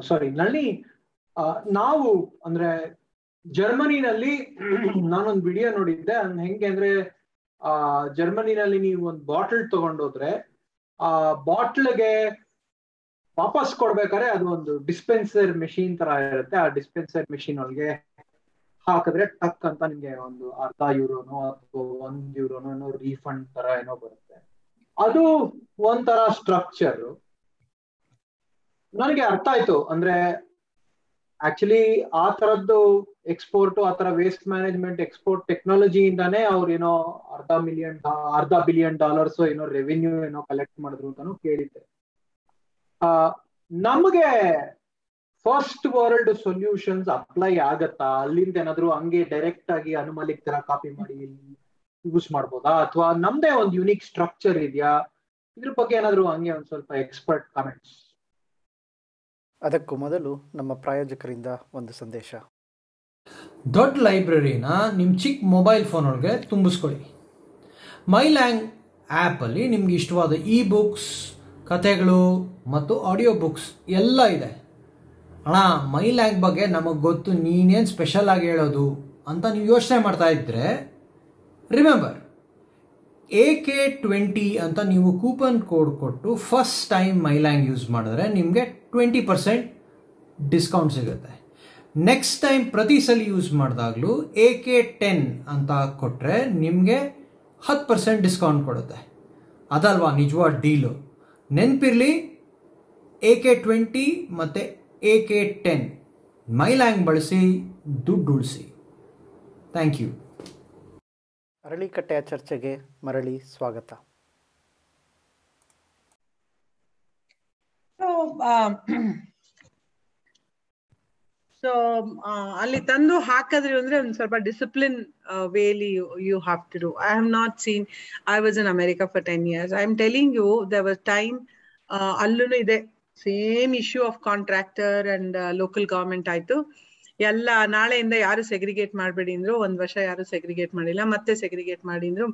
ಸಾರಿ ನಳ್ಳಿ ನಾವು, ಅಂದ್ರೆ, ಜರ್ಮನಿನಲ್ಲಿ ನಾನೊಂದು ವಿಡಿಯೋ ನೋಡಿದ್ದೆ. ಹೆಂಗೆ ಅಂದ್ರೆ, ಆ, ಜರ್ಮನಿನಲ್ಲಿ ನೀವು ಒಂದು ಬಾಟಲ್ ತಗೊಂಡೋದ್ರೆ, ಆ ಬಾಟ್ಲ್ಗೆ ವಾಪಸ್ ಕೊಡ್ಬೇಕಾದ್ರೆ ಅದು ಒಂದು ಡಿಸ್ಪೆನ್ಸರ್ ಮೆಷಿನ್ ತರ ಇರುತ್ತೆ. ಆ ಡಿಸ್ಪೆನ್ಸರ್ ಮೆಷಿನ್ ಒಳಗೆ ಹಾಕಿದ್ರೆ ಟಕ್ ಅಂತ ನಿಮ್ಗೆ ಒಂದು ಅರ್ಧ ಯೂರೋನೋ ಅಥವಾ ಒಂದ್ ಯೂರೋನೋ ರೀಫಂಡ್ ತರ ಏನೋ ಬರುತ್ತೆ. ಅದು ಒಂಥರ ಸ್ಟ್ರಕ್ಚರ್ ನನಗೆ ಅರ್ಥ ಆಯ್ತು. ಅಂದ್ರೆ ಆಕ್ಚುಲಿ ಆ ತರದ್ದು ಎಕ್ಸ್ಪೋರ್ಟ್ ಆ ತರ ವೇಸ್ಟ್ ಮ್ಯಾನೇಜ್ಮೆಂಟ್ ಎಕ್ಸ್ಪೋರ್ಟ್ ಟೆಕ್ನಾಲಜಿಯಿಂದಾನೇ ಅವ್ರು ಏನೋ ಅರ್ಧ ಮಿಲಿಯನ್ ಅರ್ಧ ಬಿಲಿಯನ್ ಡಾಲರ್ಸ್ ಏನೋ ರೆವಿನ್ಯೂ ಏನೋ ಕಲೆಕ್ಟ್ ಮಾಡಿದ್ರು ಅಂತಾನು ಕೇಳಿದ್ದೆ. ನಮಗೆ ಫಸ್ಟ್ ವರ್ಲ್ಡ್ ಸೊಲ್ಯೂಷನ್ಸ್ ಅಪ್ಲೈ ಆಗತ್ತಾ? ಅಲ್ಲಿಂದ ಏನಾದ್ರು ಹಂಗೆ ಡೈರೆಕ್ಟ್ ಆಗಿ ಅನುಮಾಲಿಕ್ ತರ ಕಾಪಿ ಮಾಡಿ ಯೂಸ್ ಮಾಡ್ಬೋದಾ? ಅಥವಾ ನಮ್ದೇ ಒಂದು ಯುನಿಕ್ ಸ್ಟ್ರಕ್ಚರ್ ಇದೆಯಾ? ಇದ್ರ ಬಗ್ಗೆ ಏನಾದ್ರು ಹಂಗೆ ಒಂದ್ ಸ್ವಲ್ಪ ಎಕ್ಸ್ಪರ್ಟ್ ಕಾಮೆಂಟ್ಸ್ ಅದಕ್ಕೂ ಮೊದಲು ನಮ್ಮ ಪ್ರಾಯೋಜಕರಿಂದ ಒಂದು ಸಂದೇಶ. ದೊಡ್ಡ ಲೈಬ್ರರಿನ ನಿಮ್ಮ ಚಿಕ್ಕ ಮೊಬೈಲ್ ಫೋನ್ ಒಳಗೆ ತುಂಬಿಸ್ಕೊಳ್ಳಿ ಮೈಲ್ಯಾಂಗ್ ಆ್ಯಪಲ್ಲಿ ನಿಮ್ಗೆ ಇಷ್ಟವಾದ ಇ ಬುಕ್ಸ್ ಕಥೆಗಳು ಮತ್ತು ಆಡಿಯೋ ಬುಕ್ಸ್ ಎಲ್ಲ ಇದೆ. ಅಣ್ಣ ಮೈಲ್ಯಾಂಗ್ ಬಗ್ಗೆ ನಮಗೆ ಗೊತ್ತು, ನೀನೇನು ಸ್ಪೆಷಲ್ ಆಗಿ ಹೇಳೋದು ಅಂತ ನೀವು ಯೋಚನೆ ಮಾಡ್ತಾ ಇದ್ದರೆ ರಿಮೆಂಬರ್ ಎ ಕೆ ಟ್ವೆಂಟಿ ಅಂತ ನೀವು ಕೂಪನ್ ಕೋಡ್ ಕೊಟ್ಟು ಫಸ್ಟ್ ಟೈಮ್ ಮೈಲ್ಯಾಂಗ್ ಯೂಸ್ ಮಾಡಿದ್ರೆ ನಿಮಗೆ ಟ್ವೆಂಟಿ ಪರ್ಸೆಂಟ್ ಡಿಸ್ಕೌಂಟ್ ಸಿಗುತ್ತೆ. ನೆಕ್ಸ್ಟ್ ಟೈಮ್ ಪ್ರತಿ ಸಲ ಯೂಸ್ ಮಾಡಿದಾಗಲೂ ಎ ಕೆ ಟೆನ್ ಅಂತ ಕೊಟ್ಟರೆ ನಿಮಗೆ ಹತ್ತು ಪರ್ಸೆಂಟ್ ಡಿಸ್ಕೌಂಟ್ ಕೊಡುತ್ತೆ. ಅದಲ್ವಾ ನಿಜವಾದ ಡೀಲು ನೆನಪಿರಲಿ ಎ ಕೆ ಟ್ವೆಂಟಿ ಮತ್ತು ಎ ಕೆ ಟೆನ್ ಮೈಲ್ಯಾಂಗ್ ಬಳಸಿ, ದುಡ್ಡು ಉಳಿಸಿ. ಥ್ಯಾಂಕ್ ಯು ಅರಳಿಕಟ್ಟೆಯ ಚರ್ಚೆಗೆ ಮರಳಿ ಸ್ವಾಗತ. ಸೊ ಅಲ್ಲಿ ತಂದು ಹಾಕಿದ್ರಿ ಅಂದ್ರೆ ಒಂದ್ ಸ್ವಲ್ಪ discipline while you have to do I have not seen I was in America for ten years I am telling you the was time ಅಲ್ಲೂ ಇದೆ. Same issue of contractor and local government ಆಯ್ತು. ಎಲ್ಲ ನಾಳೆಯಿಂದ ಯಾರು segregate ಮಾಡಬೇಡಿ ಅಂದ್ರು ಒಂದ್ ವರ್ಷ ಯಾರು ಸೆಗ್ರಿಗೇಟ್ ಮಾಡಿಲ್ಲ, ಮತ್ತೆ ಸೆಗ್ರಿಗೇಟ್ ಮಾಡಿ ಅಂದ್ರು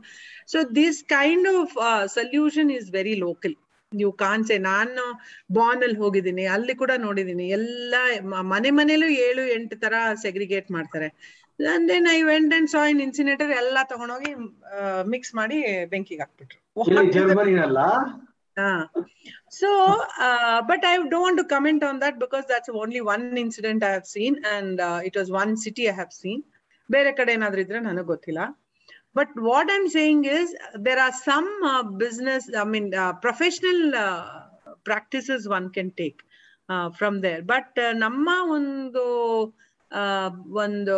so this kind of solution is very local ನೀವು ಕಾಣ್ಸೆ ನಾನು ಬಾನ್ ಅಲ್ಲಿ ಹೋಗಿದ್ದೀನಿ, ಅಲ್ಲಿ ಕೂಡ ನೋಡಿದೀನಿ ಎಲ್ಲ ಮನೆ ಮನೇಲೂ ಏಳು, ಎಂಟು ತರ ಸೆಗ್ರಿಗೇಟ್ ಮಾಡ್ತಾರೆ. Then I went and saw in incinerator ಎಲ್ಲ ತಗೊಂಡೋಗಿ ಮಿಕ್ಸ್ ಮಾಡಿ ಬೆಂಕಿಗೆ ಹಾಕ್ಬಿಟ್ರು. ಜರ್ಮನಿನಲ್ಲ Ah. So, uh, but I don't want to comment on that because that's only one incident I have seen, and uh, it was one city I have seen. ಬೇರೆ ಕಡೆ ಏನಾದ್ರೂ ಇದ್ರೆ ನನಗೆ ಗೊತ್ತಿಲ್ಲ but what I'm saying is there are some business I mean professional practices one can take from there but ನಮ್ಮ ಒಂದು ಆ, ಒಂದು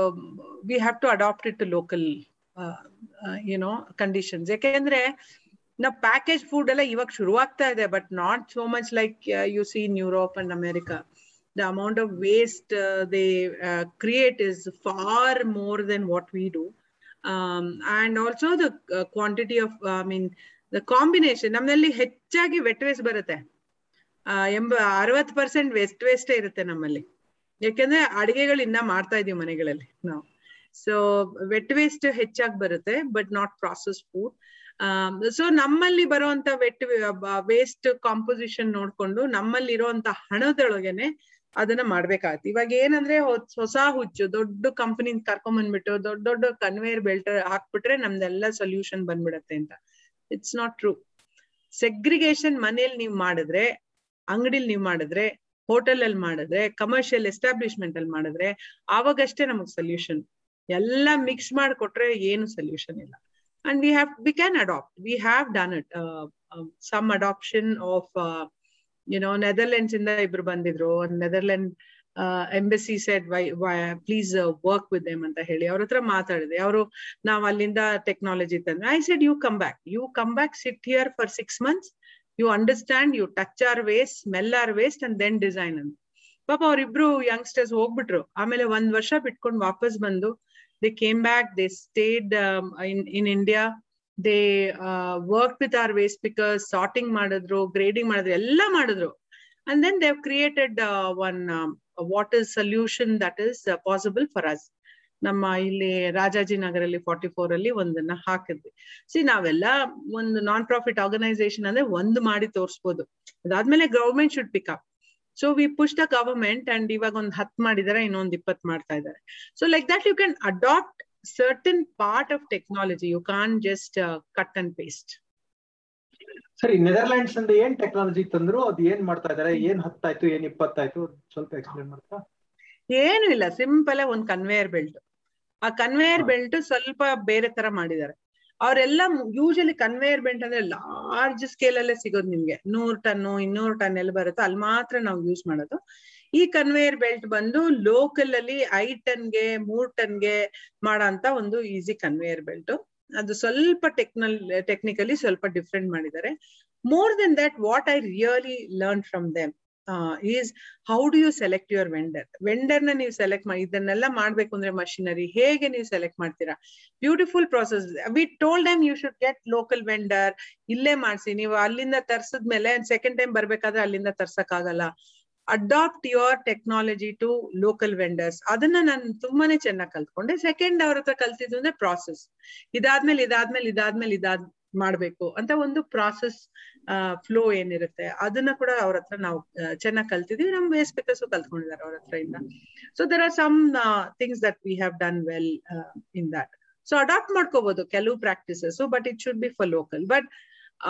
we have to adapt it to local you know conditions ಯಾಕೆಂದ್ರೆ ನಾವು ಪ್ಯಾಕೇಜ್ ಫುಡ್ ಎಲ್ಲ ಇವಾಗ ಶುರುವಾಗ್ತಾ ಇದೆ but not so much like you see in Europe and America the amount of waste they create is for is then what we what and also the quantity of I mean the combination ನಮ್ಮಲ್ಲಿ ಹೆಚ್ಚಾಗಿ vet waste ಬರುತ್ತೆ. ಎಂಬ ಅರವತ್ percent West ವೇಸ್ಟೇ ಇರುತ್ತೆ ನಮ್ಮಲ್ಲಿ. ಯಾಕೆಂದ್ರೆ ಅಡಿಗೆಗಳು ಇನ್ನ ಮಾಡ್ತಾ ಇದೀವಿ ಮನೆಗಳಲ್ಲಿ ನಾವು. ಸೊ ವೆಟ್ ವೇಸ್ಟ್ ಹೆಚ್ಚಾಗಿ ಬರುತ್ತೆ but not process food so ನಮ್ಮಲ್ಲಿ ಬರುವಂತ ವೆಟ್ ವೇಸ್ಟ್ ಕಾಂಪೋಸಿಷನ್ ನೋಡ್ಕೊಂಡು ನಮ್ಮಲ್ಲಿ ಇರುವಂತ ಹಣದೊಳಗೆನೆ ಅದನ್ನ ಮಾಡ್ಬೇಕಾಗತ್ತೆ. ಇವಾಗ ಏನಂದ್ರೆ ಹೊಸ್- ಹುಚ್ಚು, ದೊಡ್ಡ ಕಂಪನಿ ಕರ್ಕೊಂಡ್ ಬಂದ್ಬಿಟ್ಟು ದೊಡ್ಡ ದೊಡ್ಡ ಕನ್ವೇಯರ್ ಬೆಲ್ಟ್ ಹಾಕ್ಬಿಟ್ರೆ ನಮ್ದೆಲ್ಲ ಸೊಲ್ಯೂಷನ್ ಬಂದ್ಬಿಡತ್ತೆ ಅಂತ. ಇಟ್ಸ್ ನಾಟ್ ಟ್ರೂ ಸೆಗ್ರಿಗೇಷನ್ ಮನೇಲಿ ನೀವು ಮಾಡಿದ್ರೆ, ಅಂಗಡಿಲಿ ನೀವು ಮಾಡಿದ್ರೆ ಹೋಟೆಲ್ ಅಲ್ಲಿ ಮಾಡಿದ್ರೆ ಕಮರ್ಷಿಯಲ್ ಎಸ್ಟಾಬ್ಲಿಷ್ಮೆಂಟ್ ಅಲ್ಲಿ ಮಾಡಿದ್ರೆ, ಆವಾಗಷ್ಟೇ ನಮಗ್ ಸೊಲ್ಯೂಷನ್ ಎಲ್ಲ ಮಿಕ್ಸ್ ಮಾಡಿಕೊಟ್ರೆ ಏನು ಸೊಲ್ಯೂಷನ್ ಇಲ್ಲ. And we have we can adapt we have done it some adoption of you know Netherlands ಇಂದ ಇಬ್ರು ಬಂದಿದ್ರು Netherland embassy said why why please work with them ಅಂತ ಹೇಳಿ. ಅವ್ರ ಹತ್ರ ಮಾತಾಡಿದೆ. ಅವರು, ನಾವು ಅಲ್ಲಿಂದ ಟೆಕ್ನಾಲಜಿ ತಂದ್ರೆ I said you come back you come back sit here for six months you understand you touch our waste smell our waste and then design ಅಂತ. ಪಾಪ ಅವ್ರಿಬ್ರು ಯಂಗ್ಸ್ಟರ್ಸ್ ಹೋಗ್ಬಿಟ್ರು. ಆಮೇಲೆ ಒಂದ್ ವರ್ಷ ಬಿಟ್ಕೊಂಡು ವಾಪಸ್ ಬಂದು they came back they stayed in in India they work with our waste because sorting ಮಾಡಿದ್ರು ಗ್ರೇಡಿಂಗ್ ಮಾಡಿದ್ರು, ಎಲ್ಲ ಮಾಡಿದ್ರು. And then they've created one water solution that is possible for us ನಮ್ಮ ಇಲ್ಲಿ ರಾಜಾಜಿನಗರಲ್ಲಿ ಫಾರ್ಟಿ ಫೋರ್ ಅಲ್ಲಿ ಒಂದನ್ನ ಹಾಕಿದ್ವಿ. ಸಿ ನಾವೆಲ್ಲ ಒಂದು ನಾನ್ ಪ್ರಾಫಿಟ್ ಆರ್ಗನೈಸೇಷನ್ ಅಂದ್ರೆ ಒಂದು ಮಾಡಿ ತೋರಿಸ್ಬೋದು. ಅದಾದ್ಮೇಲೆ government should pick up so we push the government and ಇವಾಗ ಒಂದ್ ಹತ್ ಮಾಡಿದಾರೆ ಇನ್ನೊಂದ್ ಇಪ್ಪತ್ ಮಾಡ್ತಾ ಇದ್ದಾರೆ. So like that you can adapt certain part of technology you can just cut and paste ಸರಿ ನೆದರ್ಲ್ಯಾಂಡ್ಸ್ ಅಂದ್ರೆ ಏನ್ ಟೆಕ್ನಾಲಜಿ ತಂದ್ರು ಅದ್ ಏನ್ ಮಾಡ್ತಾ ಇದಾರೆ ಏನ್ ಹತ್ತಾಯ್ತು ಏನ್ ಇಪ್ಪತ್ತಾಯ್ತು? ಸ್ವಲ್ಪ ಎಕ್ಸ್ಪ್ಲೇನ್ ಮಾಡ್ತಾ? ಏನು ಇಲ್ಲ. ಸಿಂಪಲ್ ಒಂದ್ ಕನ್ವೇಯರ್ ಬೆಲ್ಟ್ ಆ ಕನ್ವೇಯರ್. ಬೆಲ್ಟ್ ಸ್ವಲ್ಪ ಬೇರೆ ತರ ಮಾಡಿದ್ದಾರೆ. ಅವರೆಲ್ಲ ಯೂಶಲಿ ಕನ್ವೇಯರ್ ಬೆಲ್ಟ್ ಅಂದ್ರೆ ಲಾರ್ಜ್ ಸ್ಕೇಲ್ ಅಲ್ಲೇ ಸಿಗೋದು ನಿಮ್ಗೆ. ನೂರ್ ಟನ್ ಇನ್ನೂರು ಟನ್ ಎಲ್ಲಿ ಬರುತ್ತೋ. ಅಲ್ಲಿ ಮಾತ್ರ ನಾವು ಯೂಸ್ ಮಾಡೋದು. ಈ ಕನ್ವೇಯರ್ ಬೆಲ್ಟ್ ಬಂದು ಲೋಕಲ್ ಅಲ್ಲಿ ಐ ಟನ್ಗೆ, ಮೂರ್ ಟನ್ಗೆ ಮಾಡೋ ಒಂದು ಈಸಿ ಕನ್ವೇಯರ್ ಬೆಲ್ಟ್ ಅದು ಸ್ವಲ್ಪ ಟೆಕ್ನಲ್ ಟೆಕ್ನಿಕಲಿ ಸ್ವಲ್ಪ ಡಿಫ್ರೆಂಟ್ ಮಾಡಿದ್ದಾರೆ. More then that what I really learn from them is how do you select your vendor ವೆಂಡರ್ನ ನೀವು ಸೆಲೆಕ್ಟ್ ಮಾಡಿ ಇದನ್ನೆಲ್ಲ ಮಾಡ್ಬೇಕು ಅಂದ್ರೆ ಮಷಿನರಿ ಹೇಗೆ ನೀವು ಸೆಲೆಕ್ಟ್ ಮಾಡ್ತೀರಾ? Beautiful process we told time you should get local vendor ಇಲ್ಲೇ ಮಾಡ್ಸಿ. ನೀವು ಅಲ್ಲಿಂದ ತರ್ಸದ್ಮೇಲೆ ಸೆಕೆಂಡ್ ಟೈಮ್ ಬರ್ಬೇಕಾದ್ರೆ ಅಲ್ಲಿಂದ ತರ್ಸಕ್ ಆಗಲ್ಲ adapt your technology to local vendors ಅದನ್ನ ನಾನು ತುಂಬಾನೇ ಚೆನ್ನಾಗಿ ಕಲ್ತ್ಕೊಂಡೆ. ಸೆಕೆಂಡ್ ಅವ್ರ ಹತ್ರ ಕಲ್ತಿದ್ದು ಅಂದ್ರೆ ಪ್ರಾಸೆಸ್ ಇದಾದ್ಮೇಲೆ ಇದಾದ್ಮೇಲೆ ಇದಾದ್ಮೇಲೆ, ಇದಾದ್ ಮಾಡ್ಬೇಕು ಅಂತ ಒಂದು ಪ್ರಾಸೆಸ್ ಫ್ಲೋ ಏನಿರುತ್ತೆ ಅದನ್ನ ಕೂಡ ಅವ್ರ ಹತ್ರ ನಾವು ಚೆನ್ನಾಗಿ ಕಲ್ತಿದೀವಿ. ನಮ್ ವೇಸ್ ಪೇಪರ್ಸ್ ಕಲ್ತ್ಕೊಂಡಿದ್ದಾರೆ ಅವ್ರ ಹತ್ರ ಇಂದ. So there are some things that we have done well in that so adapt ಮಾಡ್ಕೋಬಹುದು ಕೆಲವು practices but it should be for local but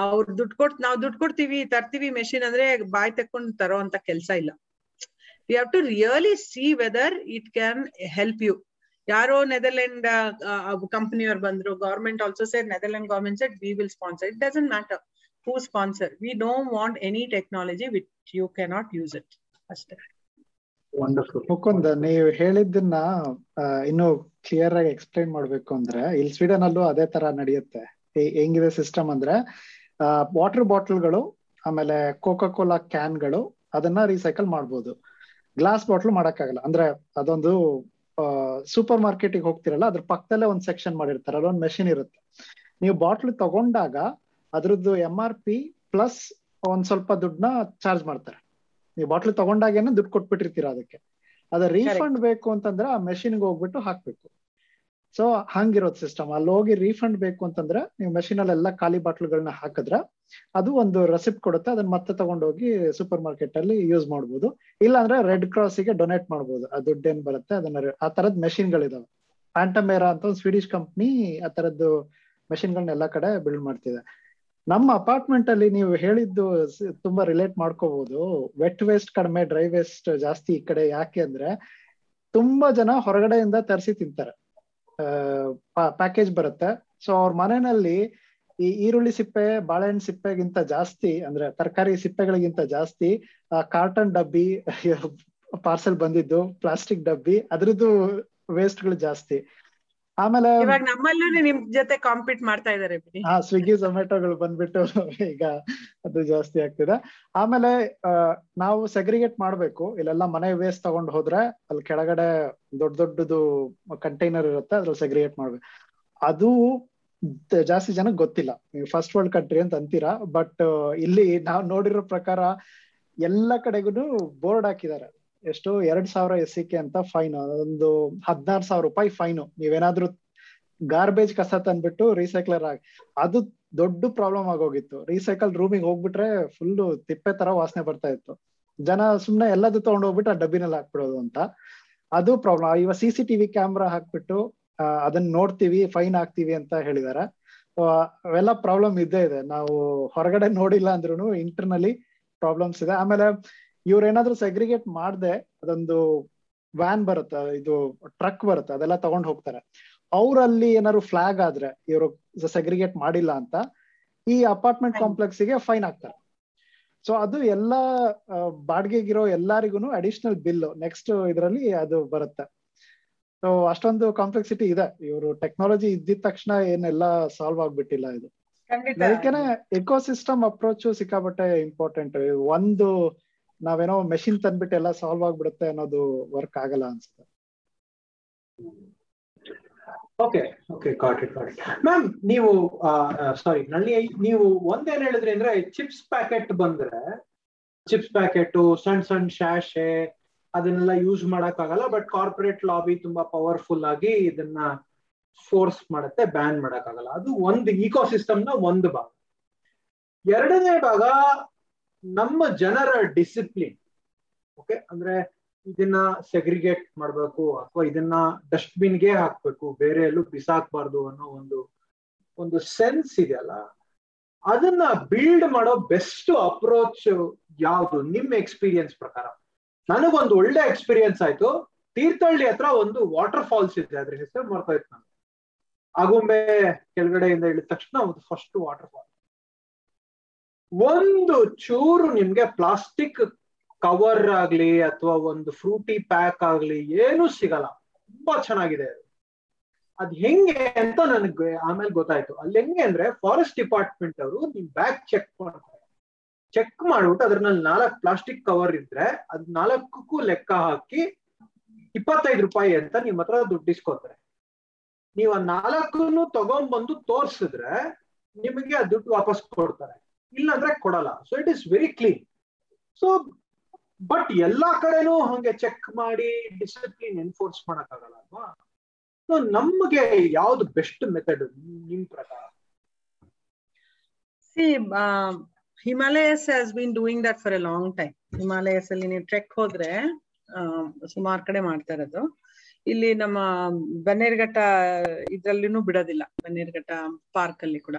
ಅವ್ರು ದುಡ್ಡು ಕೊಟ್, ನಾವು ದುಡ್ಡು ಕೊಡ್ತೀವಿ, ತರ್ತೀವಿ ಮೆಷಿನ್ ಅಂದ್ರೆ ಬಾಯ್ ತಕೊಂಡ್ ತರೋ ಅಂತ ಕೆಲಸ ಇಲ್ಲ. We have to really see whether it can help you ಯಾರೋ ನೆದರ್ಲೆಂಡ್ ಕಂಪನಿಯವ್ರು ಬಂದ್ರು government also say Netherland government said we will sponsor it doesn't matter who sponsor we don't want any technology which you cannot use it ಅಷ್ಟೇ. ಮುಕುಂದ್, ನೀವು ಹೇಳಿದ್ದನ್ನ ಇನ್ನು clear ಆಗಿ explain ಮಾಡ್ಬೇಕು ಅಂದ್ರೆ, ಇಲ್ಲಿ ಸ್ವೀಡನ್ ಅಲ್ಲೂ ಅದೇ ತರ ನಡೆಯುತ್ತೆ. ಹೆಂಗಿದೆ ಸಿಸ್ಟಮ್ ಅಂದ್ರೆ ವಾಟರ್ ಬಾಟಲ್ಗಳು ಆಮೇಲೆ ಕೋಕಾ ಕೋಲಾ ಕ್ಯಾನ್ಗಳು ಅದನ್ನ ರೀಸೈಕಲ್ ಮಾಡ್ಬೋದು. ಗ್ಲಾಸ್ ಬಾಟ್ಲ್ ಮಾಡಕ್ಕಾಗಲ್ಲ. ಅಂದ್ರೆ ಅದೊಂದು ಸೂಪರ್ ಮಾರ್ಕೆಟಿಗೆ ಹೋಗ್ತಿರಲ್ಲ ಅದ್ರ ಪಕ್ಕದಲ್ಲೇ ಒಂದ್ ಸೆಕ್ಷನ್ ಮಾಡಿರ್ತಾರೆ ಅಲ್ಲೊಂದು ಮೆಷಿನ್ ಇರುತ್ತೆ. ನೀವು ಬಾಟ್ಲ್ ತಗೊಂಡಾಗ ಅದ್ರದ್ದು ಎಂ ಆರ್ ಪಿ ಪ್ಲಸ್ ಒಂದ್ ಸ್ವಲ್ಪ ದುಡ್ಡನ್ನ ಚಾರ್ಜ್ ಮಾಡ್ತಾರೆ. ನೀವು ಬಾಟ್ಲ್ ತಗೊಂಡಾಗೇನೆ ದುಡ್ಡು ಕೊಟ್ಬಿಟ್ಟಿರ್ತೀರ ಅದಕ್ಕೆ. ಅದ ರೀಫಂಡ್ ಬೇಕು ಅಂತಂದ್ರೆ ಆ ಮೆಷಿನ್ಗೆ ಹೋಗ್ಬಿಟ್ಟು ಹಾಕ್ಬೇಕು. ಸೊ ಹಂಗಿರೋದ್ ಸಿಸ್ಟಮ್ ಅಲ್ಲಿ ಹೋಗಿ ರೀಫಂಡ್ ಬೇಕು ಅಂತಂದ್ರೆ ನೀವು ಮೆಷಿನ್ ಎಲ್ಲಾ ಖಾಲಿ ಬಾಟ್ಲುಗಳನ್ನ ಹಾಕಿದ್ರೆ ಅದು ಒಂದು ರೆಸಿಪ್ಟ್ ಕೊಡುತ್ತೆ. ಅದನ್ನ ಮತ್ತೆ ತಗೊಂಡೋಗಿ ಸೂಪರ್ ಮಾರ್ಕೆಟ್ ಅಲ್ಲಿ ಯೂಸ್ ಮಾಡ್ಬೋದು. ಇಲ್ಲ ಅಂದ್ರೆ ರೆಡ್ ಕ್ರಾಸ್ಗೆ ಡೊನೇಟ್ ಮಾಡ್ಬೋದು. ಆ ದುಡ್ಡು ಏನ್ ಬರುತ್ತೆ ಅದನ್ನ ಆ ತರದ್ ಮೆಷಿನ್ ಗಳಿದಾವೆ ಪ್ಯಾಂಟಮೇರಾ ಅಂತ ಒಂದು ಸ್ವೀಡಿಶ್ ಕಂಪ್ನಿ ಆ ತರದ್ದು ಮೆಷಿನ್ ಗಳನ್ನ ಎಲ್ಲಾ ಕಡೆ ಬಿಲ್ಡ್ ಮಾಡ್ತಿದೆ. ನಮ್ಮ ಅಪಾರ್ಟ್ಮೆಂಟ್ ಅಲ್ಲಿ ನೀವು ಹೇಳಿದ್ದು ತುಂಬಾ ರಿಲೇಟ್ ಮಾಡ್ಕೋಬಹುದು ವೆಟ್ ವೇಸ್ಟ್ ಕಡಿಮೆ ಡ್ರೈ ವೇಸ್ಟ್ ಜಾಸ್ತಿ ಈ ಕಡೆ ಯಾಕೆ ಅಂದ್ರೆ ತುಂಬಾ ಜನ ಹೊರಗಡೆಯಿಂದ ತರಿಸಿ ತಿಂತಾರೆ. ಪ್ಯಾಕೇಜ್ ಬರುತ್ತೆ. ಸೊ ಅವ್ರ ಮನೆಯಲ್ಲಿ ಈ ಈರುಳ್ಳಿ ಸಿಪ್ಪೆ, ಬಾಳೆಹಣ್ಣು ಸಿಪ್ಪೆಗಿಂತ ಜಾಸ್ತಿ, ಅಂದ್ರೆ ತರಕಾರಿ ಸಿಪ್ಪೆಗಳಿಗಿಂತ ಜಾಸ್ತಿ ಕಾರ್ಟನ್ ಡಬ್ಬಿ, ಪಾರ್ಸೆಲ್ ಬಂದಿದ್ದು ಪ್ಲಾಸ್ಟಿಕ್ ಡಬ್ಬಿ, ಅದ್ರದ್ದು ವೇಸ್ಟ್ಗಳು ಜಾಸ್ತಿ. ಆಮೇಲೆ ಇವಾಗ ನಮ್ಮಲ್ಲೂ ನಿಮ್ ಜೊತೆ ಕಾಂಪೀಟ್ ಮಾಡ್ತಾ ಇದಾರೆ ಹಾ ಸ್ವಿಗ್ಗಿ ಝೊಮ್ಯಾಟೋಗಳು ಬಂದ್ಬಿಟ್ಟು ಈಗ ಅದು ಜಾಸ್ತಿ ಆಗ್ತಿದೆ. ಆಮೇಲೆ ನಾವು ಸೆಗ್ರಿಗೇಟ್ ಮಾಡ್ಬೇಕು. ಇಲ್ಲೆಲ್ಲ ಮನೆ ವೇಸ್ಟ್ ತಗೊಂಡ್ ಹೋದ್ರೆ ಅಲ್ಲಿ ಕೆಳಗಡೆ ದೊಡ್ಡ ದೊಡ್ಡದು ಕಂಟೈನರ್ ಇರುತ್ತೆ ಅದ್ರಲ್ಲಿ ಸೆಗ್ರಿಗೇಟ್ ಮಾಡ್ಬೇಕು. ಅದು ಜಾಸ್ತಿ ಜನಕ್ಕೆ ಗೊತ್ತಿಲ್ಲ. ನೀವು ಫಸ್ಟ್ ವರ್ಲ್ಡ್ ಕಂಟ್ರಿ ಅಂತ ಅಂತೀರಾ ಬಟ್ ಇಲ್ಲಿ ನಾವು ನೋಡಿರೋ ಪ್ರಕಾರ ಎಲ್ಲ ಕಡೆಗೂ ಬೋರ್ಡ್ ಹಾಕಿದ್ದಾರೆ. ಎಷ್ಟು? ಎರಡ್ ಸಾವಿರ ಎಸ್ ಸಿ ಕೆ ಅಂತ ಫೈನ್ ಒಂದು ಹದಿನಾರು ಸಾವಿರ ರೂಪಾಯಿ ಫೈನು ನೀವೇನಾದ್ರೂ ಗಾರ್ಬೇಜ್ ಕಸ ತಂದ್ಬಿಟ್ಟು ರೀಸೈಕ್ಲರ್ ಆಗಿ, ಅದು ದೊಡ್ಡ ಪ್ರಾಬ್ಲಮ್ ಆಗೋಗಿತ್ತು. ರೀಸೈಕಲ್ ರೂಮಿಗೆ ಹೋಗ್ಬಿಟ್ರೆ ಫುಲ್ ತಿಪ್ಪೆ ತರ ವಾಸನೆ ಬರ್ತಾ ಇತ್ತು. ಜನ ಸುಮ್ನೆ ಎಲ್ಲದು ತಗೊಂಡ್ ಹೋಗ್ಬಿಟ್ಟು ಆ ಡಬ್ಬಿನಲ್ಲಿ ಹಾಕ್ಬಿಡೋದು ಅಂತ. ಅದು ಪ್ರಾಬ್ಲಮ್ ಇವಾಗ ಸಿ ಸಿ ಟಿವಿ ಕ್ಯಾಮ್ರಾ ಹಾಕ್ಬಿಟ್ಟು ಅದನ್ನ ನೋಡ್ತೀವಿ ಫೈನ್ ಹಾಕ್ತಿವಿ ಅಂತ ಹೇಳಿದಾರೆ. ಅವೆಲ್ಲ ಪ್ರಾಬ್ಲಮ್ ಇದ್ದೇ ಇದೆ. ನಾವು ಹೊರಗಡೆ ನೋಡಿಲ್ಲ ಅಂದ್ರೂ ಇಂಟರ್ನಲಿ ಪ್ರಾಬ್ಲಮ್ಸ್ ಇದೆ. ಆಮೇಲೆ ಇವ್ರೇನಾದ್ರೂ ಸೆಗ್ರಿಗೇಟ್ ಮಾಡ್ದೆ ಅದೊಂದು ವ್ಯಾನ್ ಬರುತ್ತೆ ಇದು ಟ್ರಕ್ ಬರುತ್ತೆ ಅದೆಲ್ಲ ತಗೊಂಡ್ ಹೋಗ್ತಾರೆ. ಅವ್ರಲ್ಲಿ ಏನಾದ್ರು ಫ್ಲಾಗ್ ಆದ್ರೆ ಇವರು ಸೆಗ್ರಿಗೇಟ್ ಮಾಡಿಲ್ಲ ಅಂತ ಈ ಅಪಾರ್ಟ್ಮೆಂಟ್ ಕಾಂಪ್ಲೆಕ್ಸ್ಗೆ ಫೈನ್ ಹಾಕ್ತಾರೆ ಸೊ ಅದು ಎಲ್ಲಾ ಬಾಡಿಗೆಗಿರೋ ಎಲ್ಲಾರಿಗೂ ಅಡಿಷನಲ್ ಬಿಲ್ ನೆಕ್ಸ್ಟ್ ಇದರಲ್ಲಿ ಅದು ಬರುತ್ತೆ. ಸೊ ಅಷ್ಟೊಂದು ಕಾಂಪ್ಲೆಕ್ಸಿಟಿ ಇದೆ. ಇವರು ಟೆಕ್ನಾಲಜಿ ಇದ್ದಿದ ತಕ್ಷಣ ಏನೆಲ್ಲ ಸಾಲ್ವ್ ಆಗ್ಬಿಟ್ಟಿಲ್ಲ ಇದು. ಅದಕ್ಕೆ ಇಕೋಸಿಸ್ಟಮ್ ಎಕೋಸಿಸ್ಟಮ್ ಅಪ್ರೋಚ್ ಸಿಕ್ಕಾಬಟ್ಟೆ ಇಂಪಾರ್ಟೆಂಟ್ ಒಂದು ನಾವೇನೋ ಮೆಷಿನ್ ತಂದ್ಬಿಟ್ಟು ಎಲ್ಲ ಸಾಲ್ವ್ ಆಗ್ಬಿಡುತ್ತೆ ಅನ್ನೋದು ವರ್ಕ್ ಆಗಲ್ಲ ಅನ್ಸುತ್ತೆ. Okay okay got it it ma'am ನೀವು ಸಾರಿ ನಳ್ಳಿ ನೀವು ಒಂದೇನ್ ಹೇಳಿದ್ರಿ ಅಂದ್ರೆ ಚಿಪ್ಸ್ ಪ್ಯಾಕೆಟ್ ಬಂದ್ರೆ ಚಿಪ್ಸ್ ಪ್ಯಾಕೆಟ್ ಸಣ್ಣ ಸಣ್ಣ ಶಾಶೆ ಅದನ್ನೆಲ್ಲ ಯೂಸ್ ಮಾಡಕ್ಕಾಗಲ್ಲ ಬಟ್ ಕಾರ್ಪೊರೇಟ್ ಲಾಬಿ ತುಂಬಾ ಪವರ್ಫುಲ್ ಆಗಿ ಇದನ್ನ ಫೋರ್ಸ್ ಮಾಡುತ್ತೆ ಬ್ಯಾನ್ ಮಾಡಕ್ಕಾಗಲ್ಲ. ಅದು ಒಂದು ಇಕೋ ನ ಒಂದು ಭಾಗ. ಎರಡನೇ ಭಾಗ ನಮ್ಮ ಜನರ ಡಿಸಿಪ್ಲಿನ್ ಓಕೆ ಅಂದ್ರೆ ಇದನ್ನ ಸೆಗ್ರಿಗೇಟ್ ಮಾಡ್ಬೇಕು ಅಥವಾ ಇದನ್ನ ಡಸ್ಟ್ಬಿನ್ಗೆ ಹಾಕ್ಬೇಕು ಬೇರೆ ಎಲ್ಲೂ ಬಿಸಾಕ್ಬಾರ್ದು ಅನ್ನೋ ಒಂದು ಒಂದು ಸೆನ್ಸ್ ಇದೆಯಲ್ಲ ಅದನ್ನ ಬಿಲ್ಡ್ ಮಾಡೋ ಬೆಸ್ಟ್ ಅಪ್ರೋಚ್ ಯಾವುದು? ನಿಮ್ ಎಕ್ಸ್ಪೀರಿಯನ್ಸ್ ಪ್ರಕಾರ. ನನಗೊಂದು ಒಳ್ಳೆ ಎಕ್ಸ್ಪೀರಿಯನ್ಸ್ ಆಯ್ತು. ತೀರ್ಥಹಳ್ಳಿ ಹತ್ರ ಒಂದು ವಾಟರ್ ಫಾಲ್ಸ್ ಇದೆ. ಅದ್ರ ಹೆಸರು ಮಾಡ್ತಾ ಇತ್ತು ನಾನು ಆಗುಂಬೆ ಕೆಳಗಡೆಯಿಂದ ಇಳಿದ ತಕ್ಷಣ ಒಂದು ಫಸ್ಟ್ ವಾಟರ್ ಫಾಲ್ ಒಂದು ಚೂರು ನಿಮ್ಗೆ ಪ್ಲಾಸ್ಟಿಕ್ ಕವರ್ ಆಗ್ಲಿ ಅಥವಾ ಒಂದು ಫ್ರೂಟಿ ಪ್ಯಾಕ್ ಆಗ್ಲಿ ಏನು ಸಿಗಲ್ಲ. ತುಂಬಾ ಚೆನ್ನಾಗಿದೆ ಅದು. ಅದ್ ಹೆಂಗೆ ಅಂತ ನನಗೆ ಆಮೇಲೆ ಗೊತ್ತಾಯ್ತು. ಅಲ್ಲಿ ಹೆಂಗೆ ಅಂದ್ರೆ ಫಾರೆಸ್ಟ್ ಡಿಪಾರ್ಟ್ಮೆಂಟ್ ಅವರು ನಿಮ್ ಬ್ಯಾಗ್ ಚೆಕ್ ಮಾಡ್ತಾರೆ. ಚೆಕ್ ಮಾಡ್ಬಿಟ್ಟು ಅದ್ರಲ್ಲಿ ನಾಲ್ಕು ಪ್ಲಾಸ್ಟಿಕ್ ಕವರ್ ಇದ್ರೆ ಅದ್ ನಾಲ್ಕಕ್ಕೂ ಲೆಕ್ಕ ಹಾಕಿ ಇಪ್ಪತ್ತೈದು ರೂಪಾಯಿ ಅಂತ ನಿಮ್ ಹತ್ರ ದುಡ್ಡು ಇಸ್ಕೋತಾರೆ. ನೀವು ಆ ನಾಲ್ಕನ್ನು ತಗೊಂಡ್ಬಂದು ತೋರ್ಸಿದ್ರೆ ನಿಮಗೆ ಆ ದುಡ್ಡು ವಾಪಸ್ ಕೊಡ್ತಾರೆ. ಇಲ್ಲಾಂದ್ರೆ ಕೊಡಲ್ಲ. So it is very clean so but ಎಲ್ಲಾ ಕಡೆನೂ ಹಂಗೆ ಚೆಕ್ ಮಾಡಿ ಡಿಸಿಪ್ಲಿನ್ ಎನ್ಫೋರ್ಸ್ ಮಾಡಕ್ಕಾಗಲ್ಲ ಅಲ್ವಾ? ಸೊ ನಮ್ಗೆ ಯಾವ್ದು ಬೆಸ್ಟ್ ಮೆಥಡ್ ನಿಮ್ ಪ್ರಕಾರ? Himalayas has been doing that for a long time Himalayas ಅಲ್ಲಿ ನೀವು ಟ್ರೆಕ್ ಹೋದ್ರೆ ಸುಮಾರು ಕಡೆ ಮಾಡ್ತಾ ಇರೋದು. ಇಲ್ಲಿ ನಮ್ಮ ಬನ್ನೇರ್ಘಟ್ಟ ಇದ್ರಲ್ಲಿನೂ ಬಿಡೋದಿಲ್ಲ. ಬನ್ನೇರ್ಘಟ್ಟ ಪಾರ್ಕ್ ಅಲ್ಲಿ ಕೂಡ.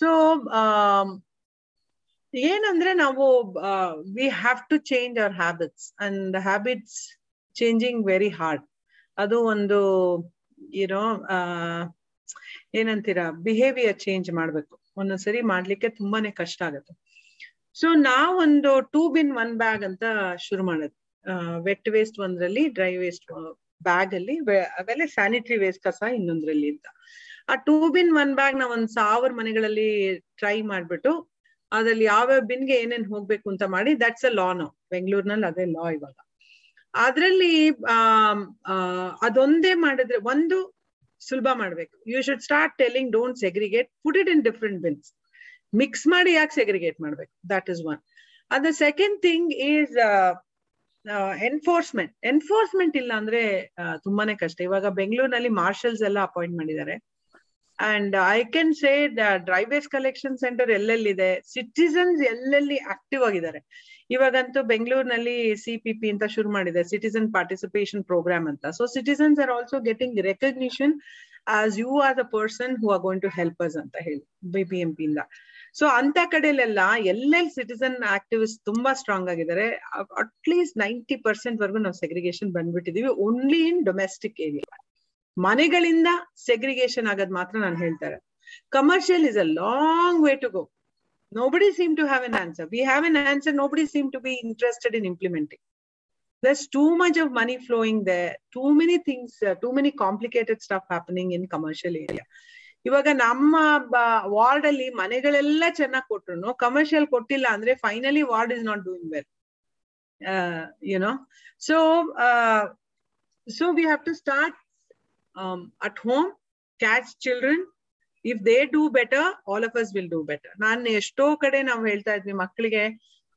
ಸೊ ಏನಂದ್ರೆ ನಾವು we have to change our habits and habits changing very hard ಅದು ಒಂದು ಏನೋ ಏನಂತೀರಾ ಬಿಹೇವಿಯರ್ ಚೇಂಜ್ ಮಾಡ್ಬೇಕು. ಒಂದೊಂದ್ಸರಿ ಮಾಡ್ಲಿಕ್ಕೆ ತುಂಬಾನೇ ಕಷ್ಟ ಆಗುತ್ತೆ. ಸೊ ನಾವೊಂದು ಟೂ ಬಿನ್ ಒನ್ ಬ್ಯಾಗ್ ಅಂತ ಶುರು ಮಾಡೋದು ವೆಟ್ ವೇಸ್ಟ್ ಒಂದ್ರಲ್ಲಿ ಡ್ರೈ ವೇಸ್ಟ್ ಬ್ಯಾಗ್ ಅಲ್ಲಿ ಆಮೇಲೆ ಸ್ಯಾನಿಟರಿ ವೇಸ್ಟ್ ಕಸ ಇನ್ನೊಂದ್ರಲ್ಲಿ ಅಂತ. ಆ ಟೂ ಬಿನ್ ಒನ್ ಬ್ಯಾಗ್ನ ಒಂದ್ ಸಾವಿರ ಮನೆಗಳಲ್ಲಿ ಟ್ರೈ ಮಾಡ್ಬಿಟ್ಟು ಅದ್ರಲ್ಲಿ ಯಾವ್ಯಾವ ಬಿನ್ಗೆ ಏನೇನ್ ಹೋಗ್ಬೇಕು ಅಂತ ಮಾಡಿ ದಟ್ಸ್ ಅ ಲಾ ನಾವು ಬೆಂಗಳೂರಿನಲ್ಲಿ ಅದೇ ಲಾ ಇವಾಗ. ಅದ್ರಲ್ಲಿ ಆ, ಅದೊಂದೇ ಮಾಡಿದ್ರೆ ಒಂದು ಸುಲಭ ಮಾಡ್ಬೇಕು. You should start telling don't segregate put it in different bins mix ಮಾಡಿ ಯಾಕೆ ಸೆಗ್ರಿಗೇಟ್ ಮಾಡ್ಬೇಕು? ದಟ್ ಇಸ್ ಒನ್ ಅದ second thing is enforcement enforcement ಇಲ್ಲ ಅಂದ್ರೆ ತುಂಬಾನೇ ಕಷ್ಟ. ಇವಾಗ ಬೆಂಗಳೂರಿನಲ್ಲಿ ಮಾರ್ಷಲ್ಸ್ ಎಲ್ಲ ಅಪಾಯಿಂಟ್ ಮಾಡಿದ್ದಾರೆ. And I can say dry waste collection centre ಎಲ್ಲೆಲ್ಲಿದೆ? Citizens ಎಲ್ಲೆಲ್ಲಿ ಆಕ್ಟಿವ್ ಆಗಿದ್ದಾರೆ? ಇವಾಗಂತೂ ಬೆಂಗಳೂರಿನಲ್ಲಿ ಸಿ ಪಿ ಪಿ ಅಂತ ಶುರು ಮಾಡಿದೆ ಸಿಟಿಸನ್ ಪಾರ್ಟಿಸಿಪೇಷನ್ ಪ್ರೋಗ್ರಾಮ್ ಅಂತ. So citizens are also getting recognition as you are the person who are going to help us ಅಂತ ಹೇಳಿ ಬಿ ಪಿ ಎಂ ಪಿ ಇಂದ. ಸೊ ಅಂತ ಕಡೆಲೆಲ್ಲ ಎಲ್ಲೆಲ್ಲಿ ಸಿಟಿಸನ್ ಆಕ್ಟಿವಿಸ್ಟ್ ತುಂಬಾ ಸ್ಟ್ರಾಂಗ್ ಆಗಿದ್ದಾರೆ ಅಟ್ಲೀಸ್ಟ್ ನೈಂಟಿ ಪರ್ಸೆಂಟ್ ವರ್ಗು ನಾವು ಸೆಗ್ರಿಗೇಷನ್ ಬಂದ್ಬಿಟ್ಟಿದೀವಿ ಓನ್ಲಿ ಇನ್ ಡೊಮೆಸ್ಟಿಕ್ ಏರಿಯಾ ಮನೆಗಳಿಂದ ಸೆಗ್ರಿಗೇಷನ್ ಆಗೋದ್ ಮಾತ್ರ ನಾನು ಹೇಳ್ತಾರೆ. Commercial is a long way to go no seem to have an answer we have an answer nobody seem to be interested in implementing this too much of money flowing the too many things too many complicated stuff happening in commercial area ಇವಾಗ ನಮ್ಮ ward ಅಲ್ಲಿ ಮನೆಗಳೆಲ್ಲ ಚೆನ್ನಾಗಿ ಕೊಟ್ಟರು commercial ಕೊಟ್ಟಿಲ್ಲ ಅಂದ್ರೆ finally ward is not doing well you know so so we have to start at home catch children if they do better all of us will do better ನಾನು ಎಷ್ಟೋ ಕಡೆ ನಾವು ಹೇಳ್ತಾ ಇದ್ವಿ ಮಕ್ಕಳಿಗೆ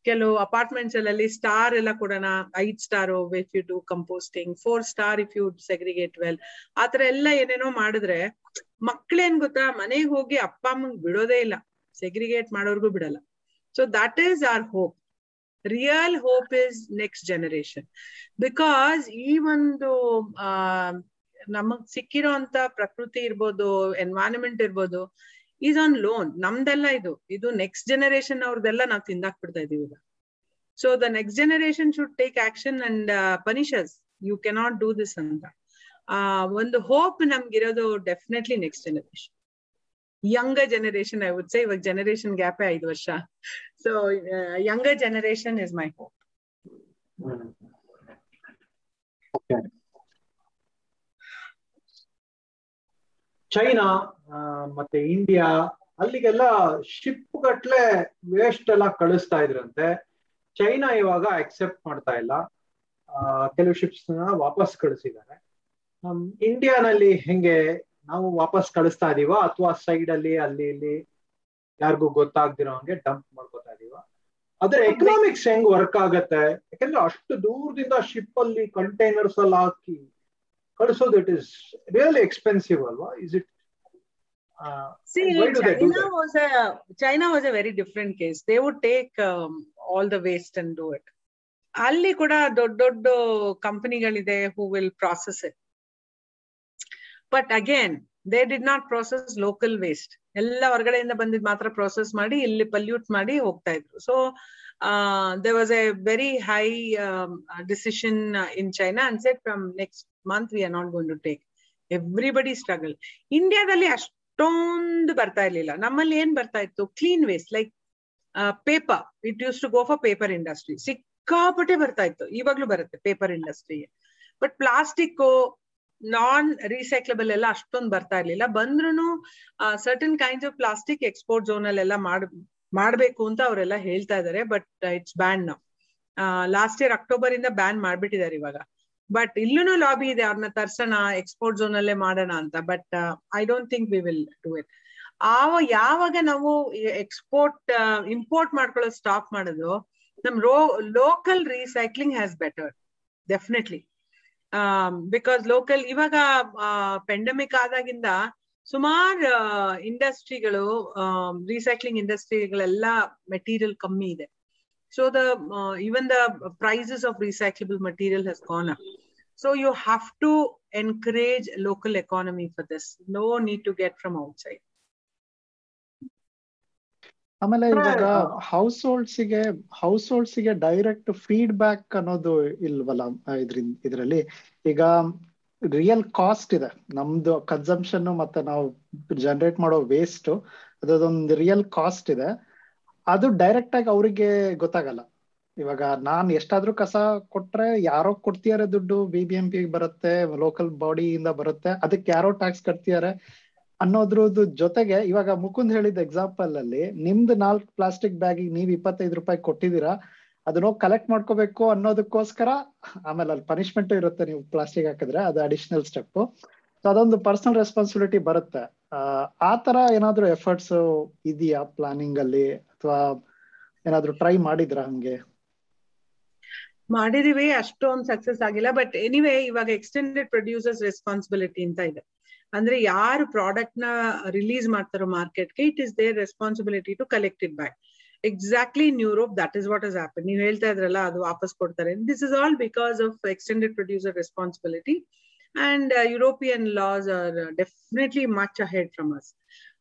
ಕೆಲವು ಅಪಾರ್ಟ್ಮೆಂಟ್ಸ್ ಅಲ್ಲಿ ಸ್ಟಾರ್ ಎಲ್ಲ ಕೊಡೋಣ, ಐದ್ star if you do composting four star if you segregate well ಆತರ ಎಲ್ಲ ಏನೇನೋ ಮಾಡಿದ್ರೆ ಮಕ್ಳೇನ್ ಗೊತ್ತಾ, ಮನೆಗೆ ಹೋಗಿ ಅಪ್ಪ ಅಮ್ಮಂಗ್ ಬಿಡೋದೇ ಇಲ್ಲ ಸೆಗ್ರಿಗೇಟ್ ಮಾಡೋರ್ಗು ಬಿಡಲ್ಲ. So that is our hope real hope is next generation because ಈ ಒಂದು, ಆ ನಮಗ್ ಸಿಕ್ಕಿರೋ ಅಂತ ಪ್ರಕೃತಿ ಇರ್ಬೋದು ಎನ್ವೈರನ್ಮೆಂಟ್ ಇರ್ಬೋದು ಈಸ್ ಆನ್ ಲೋನ್ ನಮ್ದೆಲ್ಲ ಇದು. ಇದು ನೆಕ್ಸ್ಟ್ ಜನರೇಷನ್ ಅವ್ರದೆಲ್ಲ ನಾವು ತಿಂದಾಕ್ ಬಿಡ್ತಾ ಇದೀವಿ ಈಗ. So the next generation should take action and punishes you cannot do this ಅಂತ. ಒಂದು hope ನಮ್ಗಿರೋದು definitely next generation younger generation I would say ಇವಾಗ ಜನರೇಷನ್ ಗ್ಯಾಪ್ ಐದು ವರ್ಷ. So younger generation is my hope China ಮತ್ತೆ India, ಅಲ್ಲಿಗೆಲ್ಲ ship ಗಟ್ಲೆ waste ಎಲ್ಲ ಕಳಿಸ್ತಾ ಇದ್ರಂತೆ. ಚೈನಾ ಇವಾಗ ಅಕ್ಸೆಪ್ಟ್ ಮಾಡ್ತಾ ಇಲ್ಲ. ಕೆಲವು ಶಿಪ್ಸ್ ವಾಪಸ್ ಕಳಿಸಿದ್ದಾರೆ. ಇಂಡಿಯಾನಲ್ಲಿ ಹೆಂಗೆ ನಾವು ವಾಪಸ್ ಕಳಿಸ್ತಾ ಇದೀವ ಅಥವಾ ಸೈಡ್ ಅಲ್ಲಿ ಅಲ್ಲಿ, ಇಲ್ಲಿ ಯಾರಿಗೂ ಗೊತ್ತಾಗ್ದಿರೋ ಹಂಗೆ ಡಂಪ್ ಮಾಡ್ಕೋತಾ ಇದೀವ. ಅದ್ರ ಎಕನಾಮಿಕ್ಸ್ ಹೆಂಗ್ ವರ್ಕ್ ಆಗತ್ತೆ? ಯಾಕಂದ್ರೆ ಅಷ್ಟು ದೂರದಿಂದ ಶಿಪ್ ಅಲ್ಲಿ ಕಂಟೈನರ್ಸ್ ಅಲ್ಲಿ ಹಾಕಿ ಕಳಿಸೋದು ಇಟ್ ಇಸ್ ರಿಯಲಿ ಎಕ್ಸ್ಪೆನ್ಸಿವ್ ಅಲ್ವಾ is it See, China was a China was a very different case. They would take um, all the waste and do it. ಅಲ್ಲಿ ಕೂಡ ದೊಡ್ಡ ದೊಡ್ಡ ಕಂಪನಿಗಳಿದೆ who will process it but again they did not process local waste ಎಲ್ಲ ಹೊರಗಡೆಯಿಂದ ಬಂದಿದ್ ಮಾತ್ರ process ಮಾಡಿ ಇಲ್ಲಿ ಪಲ್ಯೂಟ್ ಮಾಡಿ ಹೋಗ್ತಾ ಇದ್ರು. So there was a very high decision in China and said said from next month we are not going to take everybody struggle ಇಂಡಿಯಾದಲ್ಲಿ ಅಷ್ಟೊಂದು ಬರ್ತಾ ಇರ್ಲಿಲ್ಲ. ನಮ್ಮಲ್ಲಿ ಏನ್ ಬರ್ತಾ ಇತ್ತು? Clean waste like paper it use to go for paper industry ಸಿಕ್ಕಾಪಟ್ಟೆ ಬರ್ತಾ ಇತ್ತು. ಇವಾಗ್ಲೂ ಬರುತ್ತೆ ಪೇಪರ್ ಇಂಡಸ್ಟ್ರಿಗೆ ಬಟ್ ಪ್ಲಾಸ್ಟಿಕ್ ನಾನ್ ರೀಸೈಕ್ಲಬಲ್ ಎಲ್ಲ ಅಷ್ಟೊಂದು ಬರ್ತಾ ಇರ್ಲಿಲ್ಲ. ಬಂದ್ರು certain kinds of plastic export zone ಅಲ್ಲೆಲ್ಲ ಮಾಡ್, ಮಾಡ್ಬೇಕು ಅಂತ ಅವರೆಲ್ಲ ಹೇಳ್ತಾ ಇದಾರೆ ಬಟ್ ಇಟ್ಸ್ ಬ್ಯಾನ್ ನಾವು ಲಾಸ್ಟ್ ಇಯರ್ ಅಕ್ಟೋಬರ್ ಇಂದ ಬ್ಯಾನ್ ಮಾಡ್ಬಿಟ್ಟಿದ್ದಾರೆ ಇವಾಗ. ಬಟ್ ಇಲ್ಲೂ ಲಾಬಿ ಇದೆ ಅವ್ರನ್ನ ತರ್ಸೋಣ ಎಕ್ಸ್ಪೋರ್ಟ್ ಝೋನ್ ಅಲ್ಲೇ ಮಾಡೋಣ ಅಂತ. But I don't think we will do it ಆವ, ಯಾವಾಗ ನಾವು ಎಕ್ಸ್ಪೋರ್ಟ್ ಇಂಪೋರ್ಟ್ ಮಾಡ್ಕೊಳ್ಳೋದು ಸ್ಟಾಪ್ ಮಾಡೋದು, ನಮ್ rho local recycling has better definitely because local ಇವಾಗ ಪೆಂಡಮಿಕ್ ಆದಾಗಿಂದ ಸುಮಾರ್ ಇಂಡಸ್ಟ್ರಿಗಳು ರೀಸೈಕ್ಲಿಂಗ್ ಇಂಡಸ್ಟ್ರಿಗಳೆಲ್ಲ ಮೆಟೀರಿಯಲ್ ಕಮ್ಮಿ ಇದೆ. So the even the prices of recyclable material has gone up so you have to encourage local economy for this no need to get from out ಆಮೇಲೆ ಇವಾಗ households households direct feedback ಅನ್ನೋದು ಇಲ್ವಲ್ಲ ಇದ್ರಿಂದ ಇದರಲ್ಲಿ? ಈಗ real cost ಇದೆ. ನಮ್ದು consumption ಮತ್ತೆ ನಾವು ಜನರೇಟ್ ಮಾಡೋ ವೇಸ್ಟ್ ಅದೊಂದು ರಿಯಲ್ ಕಾಸ್ಟ್ ಇದೆ. ಅದು ಡೈರೆಕ್ಟ್ ಆಗಿ ಅವರಿಗೆ ಗೊತ್ತಾಗಲ್ಲ. ಇವಾಗ ನಾನ್ ಎಷ್ಟಾದ್ರೂ ಕಸ ಕೊಟ್ರೆ ಯಾರೋ ಕೊಡ್ತಿದಾರೆ ದುಡ್ಡು ಬಿ ಬಿ ಎಂ ಪಿ ಬರುತ್ತೆ ಲೋಕಲ್ ಬಾಡಿಯಿಂದ ಬರುತ್ತೆ, ಅದಕ್ಕೆ ಯಾರೋ ಟ್ಯಾಕ್ಸ್ ಕಟ್ತಿದಾರೆ ಅನ್ನೋದ್ರದ್ದು ಜೊತೆಗೆ ಇವಾಗ ಮುಕುಂದ್ ಹೇಳಿದ ಎಕ್ಸಾಂಪಲ್ ಅಲ್ಲಿ ನಿಮ್ದು ನಾಲ್ಕು ಪ್ಲಾಸ್ಟಿಕ್ ಬ್ಯಾಗ್ ನೀವ್ ಇಪ್ಪತ್ತೈದು ರೂಪಾಯಿ ಕೊಟ್ಟಿದ್ದೀರಾ, ಅದನ್ನ ಕಲೆಕ್ಟ್ ಮಾಡ್ಕೋಬೇಕು ಅನ್ನೋದಕ್ಕೋಸ್ಕರ ಆಮೇಲೆ ಅಲ್ಲಿ ಪನಿಷ್ಮೆಂಟ್ ಇರುತ್ತೆ ನೀವು ಪ್ಲಾಸ್ಟಿಕ್ ಹಾಕಿದ್ರೆ, ಅದು ಅಡಿಷನಲ್ ಸ್ಟೆಪ್ ಸೊ ಅದೊಂದು ಪರ್ಸನಲ್ ರೆಸ್ಪಾನ್ಸಿಬಿಲಿಟಿ ಬರುತ್ತೆ. ಆ ತರ ಏನಾದ್ರು ಎಫರ್ಟ್ಸ್ ಇದೆಯಾ ಪ್ಲಾನಿಂಗ್ ಅಲ್ಲಿ? ಅಥವಾ ಏನಾದ್ರು ಟ್ರೈ ಮಾಡಿದ್ರ ಹಂಗೆ? ಮಾಡಿದೀವಿ, ಅಷ್ಟೊಂದು ಸಕ್ಸಸ್ ಆಗಿಲ್ಲ. ಬಟ್ ಎನಿವೇ ಇವಾಗ ಎಕ್ಸ್ಟೆಂಡೆಡ್ ಪ್ರೊಡ್ಯೂಸರ್ಸ್ ರೆಸ್ಪಾನ್ಸಿಬಿಲಿಟಿ ಅಂತ ಇದೆ. ಅಂದ್ರೆ ಯಾರು ಪ್ರಾಡಕ್ಟ್ನ ರಿಲೀಸ್ ಮಾಡ್ತಾರೋ ಮಾರ್ಕೆಟ್ಗೆ it is their responsibility to collect it back exactly in Europe that is what is happen ನೀವು ಹೇಳ್ತಾ ಇದ್ರಲ್ಲ, ಅದು ವಾಪಸ್ ಕೊಡ್ತಾರೆ. This is all because of extended producer responsibility and European laws are definitely much ahead from us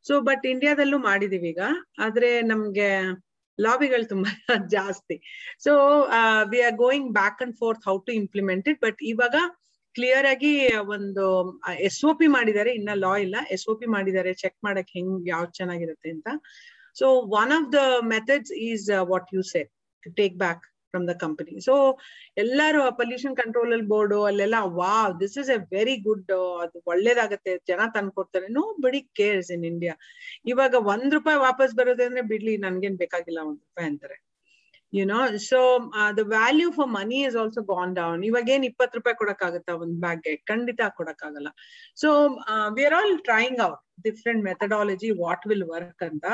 so but ಇಂಡಿಯಾದಲ್ಲೂ ಮಾಡಿದೀವಿ ಈಗ. ಆದ್ರೆ ನಮ್ಗೆ ಲಾಬಿಗಳು ತುಂಬಾ ಜಾಸ್ತಿ. So we are going back and forth how to implement it but ಇವಾಗ clear ಆಗಿ ಒಂದು ಎಸ್ ಒ ಪಿ ಮಾಡಿದ್ದಾರೆ. ಇನ್ನ ಲಾ ಇಲ್ಲ. ಎಸ್ ಒ ಪಿ ಮಾಡಿದ್ದಾರೆ. ಚೆಕ್ ಮಾಡಕ್ ಹೆಂಗ್, ಯಾವ್ದು ಚೆನ್ನಾಗಿರುತ್ತೆ ಅಂತ. So one of the methods is what you say take back from the company so ಎಲ್ಲಾರು ಪೊಲ್ಯೂಷನ್ ಕಂಟ್ರೋಲ್ ಬೋರ್ಡು ಅಲ್ಲೆಲ್ಲ, wow this is a very good ಅದು ಒಳ್ಳೇದಾಗತ್ತೆ, ಜನ ತಂದ್ಕೊಡ್ತಾರೆ nobody cares in India ಇವಾಗ ಒಂದ್ ರೂಪಾಯಿ ವಾಪಸ್ ಬರೋದೇ ಅಂದ್ರೆ ಬಿಡ್ಲಿ, ನನ್ಗೇನ್ ಬೇಕಾಗಿಲ್ಲ ಒಂದ್ ರೂಪಾಯಿ ಅಂತಾರೆ. You know so the value for money is also gone down ಇವಾಗ ಏನ್ ಇಪ್ಪತ್ತು ರೂಪಾಯಿ ಕೊಡಕ್ಕಾಗತ್ತಾ ಒಂದ್ ಬ್ಯಾಗ್ಗೆ ಖಂಡಿತ ಕೊಡಕ್ಕಾಗಲ್ಲ. So we are all trying out different methodology what will work ಅಂತ.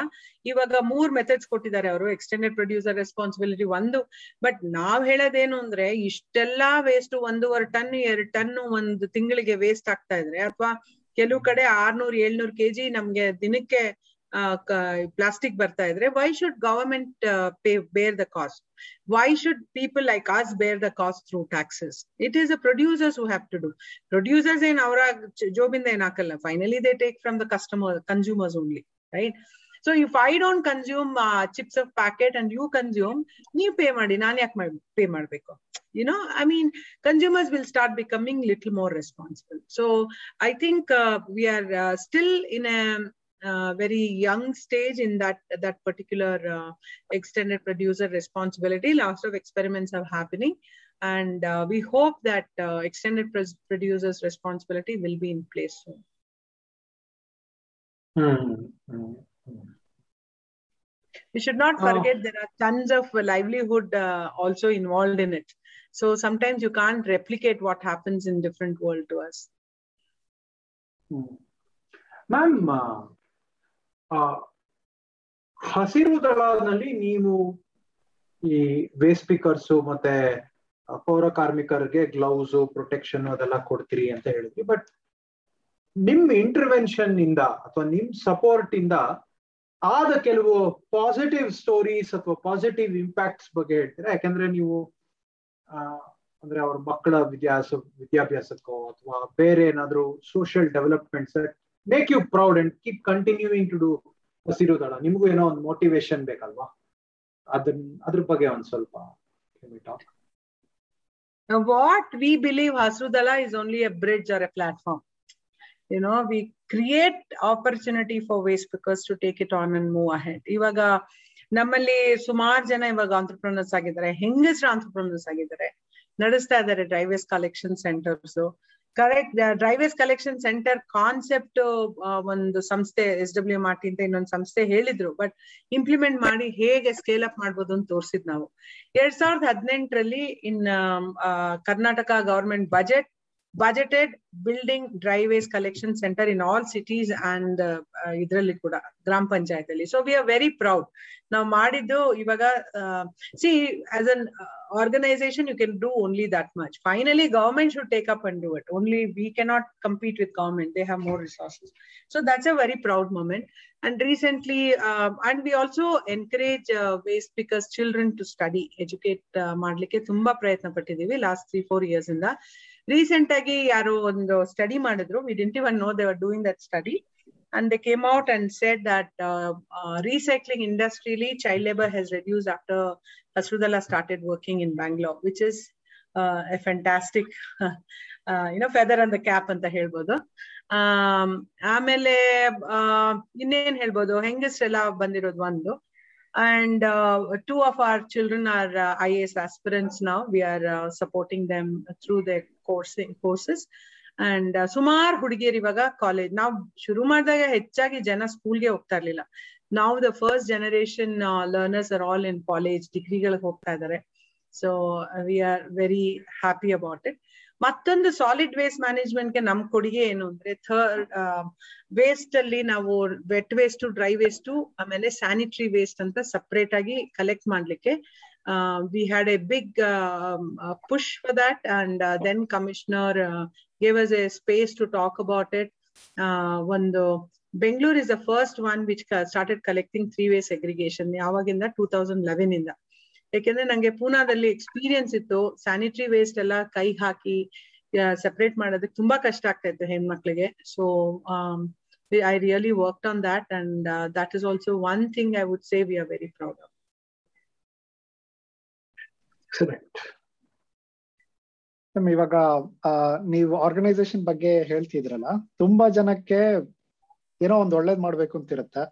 ಇವಾಗ ಮೂರ್ ಮೆಥಡ್ಸ್ ಕೊಟ್ಟಿದ್ದಾರೆ ಅವರು ಎಕ್ಸ್ಟೆಂಡೆಡ್ ಪ್ರೊಡ್ಯೂಸರ್ ರೆಸ್ಪಾನ್ಸಿಬಿಲಿಟಿ ಒಂದು. ಬಟ್ ನಾವ್ ಹೇಳೋದೇನು ಅಂದ್ರೆ, ಇಷ್ಟೆಲ್ಲಾ ವೇಸ್ಟ್ ಒಂದೂವರೆ ಟನ್ ಎರಡ್ ಟನ್ ಒಂದು ತಿಂಗಳಿಗೆ ವೇಸ್ಟ್ ಆಗ್ತಾ ಇದ್ರೆ, ಅಥವಾ ಕೆಲವು ಕಡೆ ಆರ್ನೂರ್, ಏಳ್ನೂರ್ ಕೆಜಿ ನಮ್ಗೆ ದಿನಕ್ಕೆ ಪ್ಲಾಸ್ಟಿಕ್ ಬರ್ತಾ ಇದ್ರೆ why should government pay bear the cost why should people like us bear the cost through taxes it is a producers who have to do producers ಏನ್ ಅವರ ಜೋಬಿಂದ ಏನ್ ಹಾಕಲ್ಲ finally they take from the customer consumers only right so if I don't consume chips of packet and you consume ನೀವು pay ಮಾಡಿ ನಾನು ಯಾಕೆ pay ಮಾಡ್ಬೇಕು you know i mean consumers will start becoming little more responsible so i think uh, we are uh, still in a uh, very young stage in that that particular uh, extended producer responsibility. Lots of experiments are happening. And uh, we hope that uh, extended producers responsibility will be in place soon. We should not forget there are tons of livelihood uh, also involved in it. So sometimes you can't replicate what happens in different world to us ma'am ಹಸಿರು ದಳದಲ್ಲಿ ನೀವು ಈ waste pickers ಮತ್ತೆ ಪೌರ ಕಾರ್ಮಿಕರಿಗೆ gloves, protection ಅದೆಲ್ಲ ಕೊಡ್ತೀರಿ ಅಂತ ಹೇಳಿದ್ವಿ. ಬಟ್ ನಿಮ್ ಇಂಟರ್ವೆನ್ಷನ್ ಇಂದ ಅಥವಾ ನಿಮ್ ಸಪೋರ್ಟ್ ಇಂದ ಆದ ಕೆಲವು ಪಾಸಿಟಿವ್ ಸ್ಟೋರೀಸ್ ಅಥವಾ ಪಾಸಿಟಿವ್ ಇಂಪ್ಯಾಕ್ಟ್ಸ್ ಬಗ್ಗೆ ಹೇಳ್ತೀರಾ? ಯಾಕಂದ್ರೆ ನೀವು ಅಂದ್ರೆ ಅವ್ರ ಮಕ್ಕಳ ವಿದ್ಯಾಸ, ವಿದ್ಯಾಭ್ಯಾಸಕ್ಕೋ ಅಥವಾ ಬೇರೆ ಏನಾದ್ರು social developments make you proud and keep continuing to do Hasiru Dala ನಿಮಗೂ ಏನೋ ಒಂದು ಮೋಟಿವೇಶನ್ ಬೇಕಲ್ವಾ ಅದನ್ನ ಅದ್ರ ಬಗ್ಗೆ ಒಂದ್ ಸ್ವಲ್ಪ talk what we believe Hasrudala is only a bridge or a platform. You know, we create opportunity for waste pickers to take it on and move ahead. ಇವಾಗ ನಮ್ಮಲ್ಲಿ ಸುಮಾರು ಜನ ಇವಾಗ ಆಂಟ್ರಪ್ರನರ್ಸ್ ಆಗಿದ್ದಾರೆ ಹೆಂಗಸ್ರು ಆಂಟ್ರಪ್ರನರ್ಸ್ ಆಗಿದ್ದಾರೆ ನಡೆಸ್ತಾ ಇದ್ದಾರೆ dry waste collection centres correct dry waste collection centre concept ಒಂದು ಸಂಸ್ಥೆ ಎಸ್ ಡಬ್ಲ್ಯೂ ಮಾರ್ಟಿ ಅಂತ ಇನ್ನೊಂದು ಸಂಸ್ಥೆ ಹೇಳಿದ್ರು. ಬಟ್ ಇಂಪ್ಲಿಮೆಂಟ್ ಮಾಡಿ ಹೇಗೆ ಸ್ಕೇಲ್ ಅಪ್ ಮಾಡ್ಬೋದು ಅಂತ ತೋರಿಸಿದ್ ನಾವು. ಎರಡ್ ಸಾವಿರದ ಹದಿನೆಂಟರಲ್ಲಿ in Karnataka government budget budgeted building dry waste collection centre in all cities and ಇದರಲ್ಲಿ ಕೂಡ ಗ್ರಾಮ ಪಂಚಾಯತ್ ಅಲ್ಲಿ so we are very proud ನಾವು ಮಾಡಿದ್ದು ಇವಾಗ see as an organisation you can do only that much finally government should take up and do it only we cannot compete with government they have more resources so that's a very proud moment and recently um, and we also encourage uh, waste pickers children to study educate uh, ಮಾಡ್ಲಿಕ್ಕೆ ತುಂಬಾ ಪ್ರಯತ್ನ ಪಟ್ಟಿದೀವಿ last three four years ಇಂದ recent ಆಗಿ ಯಾರೋ ಒಂದು study ಮಾಡಿದ್ರು we didn't even know they are doing that study that uh, uh, recycling industrially child labor has reduced after Hasrudala started working in Bangalore, which is uh, a fantastic, uh, you know, feather on the cap ಅಂತ ಹೇಳ್ಬೋದು ಆಮೇಲೆ ಇನ್ನೇನ್ ಹೇಳ್ಬೋದು ಹೆಂಗಸ್ರೆಲ್ಲ ಬಂದಿರೋದು ಒಂದು and uh, two of our children are uh, IAS aspirants now. We are uh, supporting them through course courses and ಸುಮಾರು ಹುಡುಗಿಯರು ಇವಾಗ ಕಾಲೇಜ್ ನಾವು ಶುರು ಮಾಡಿದಾಗ ಹೆಚ್ಚಾಗಿ ಜನ ಸ್ಕೂಲ್ಗೆ ಹೋಗ್ತಾ ಇರ್ಲಿಲ್ಲ. ನಾವು the first generation learners are all in college ಡಿಗ್ರಿಗಳಿಗೆ ಹೋಗ್ತಾ ಇದ್ದಾರೆ so we are very happy about it ಮತ್ತೊಂದು ಸಾಲಿಡ್ ವೇಸ್ಟ್ ಮ್ಯಾನೇಜ್ಮೆಂಟ್ಗೆ ನಮ್ ಕೊಡುಗೆ ಏನು ಅಂದ್ರೆ ಥರ್ಡ್ ವೇಸ್ಟ್ ಅಲ್ಲಿ ನಾವು ವೆಟ್ ವೇಸ್ಟ್ ಡ್ರೈ ವೇಸ್ಟ್ ಆಮೇಲೆ ಸ್ಯಾನಿಟರಿ ವೇಸ್ಟ್ ಅಂತ ಸಪರೇಟ್ ಆಗಿ ಕಲೆಕ್ಟ್ ಮಾಡ್ಲಿಕ್ಕೆ we had a big push for that and then commissioner gave us a space to talk about it. Uh, ಒಂದು Bengaluru is the first one which started collecting three way segregation ಯಾವಾಗಿಂದ two thousand eleven ಇಂದ. ಯಾಕೆಂದ್ರೆ ನಂಗೆ ಪೂನಾದಲ್ಲಿ experience ಇತ್ತು sanitary waste ಎಲ್ಲ ಕೈ ಹಾಕಿ separate ಮಾಡೋದಕ್ಕೆ ತುಂಬಾ ಕಷ್ಟ ಆಗ್ತಾ ಇತ್ತು ಹೆಣ್ಮಕ್ಳಿಗೆ. So I really work on that and that is also one thing I would say we are very proud of ಇವಾಗ ನೀವು ಆರ್ಗನೈಸೇಷನ್ ಬಗ್ಗೆ ಹೇಳ್ತಿದ್ರಲ್ಲ, ತುಂಬಾ ಜನಕ್ಕೆ ಏನೋ ಒಂದ್ ಒಳ್ಳೇದ್ ಮಾಡ್ಬೇಕು ಅಂತಿರತ್ತೆ.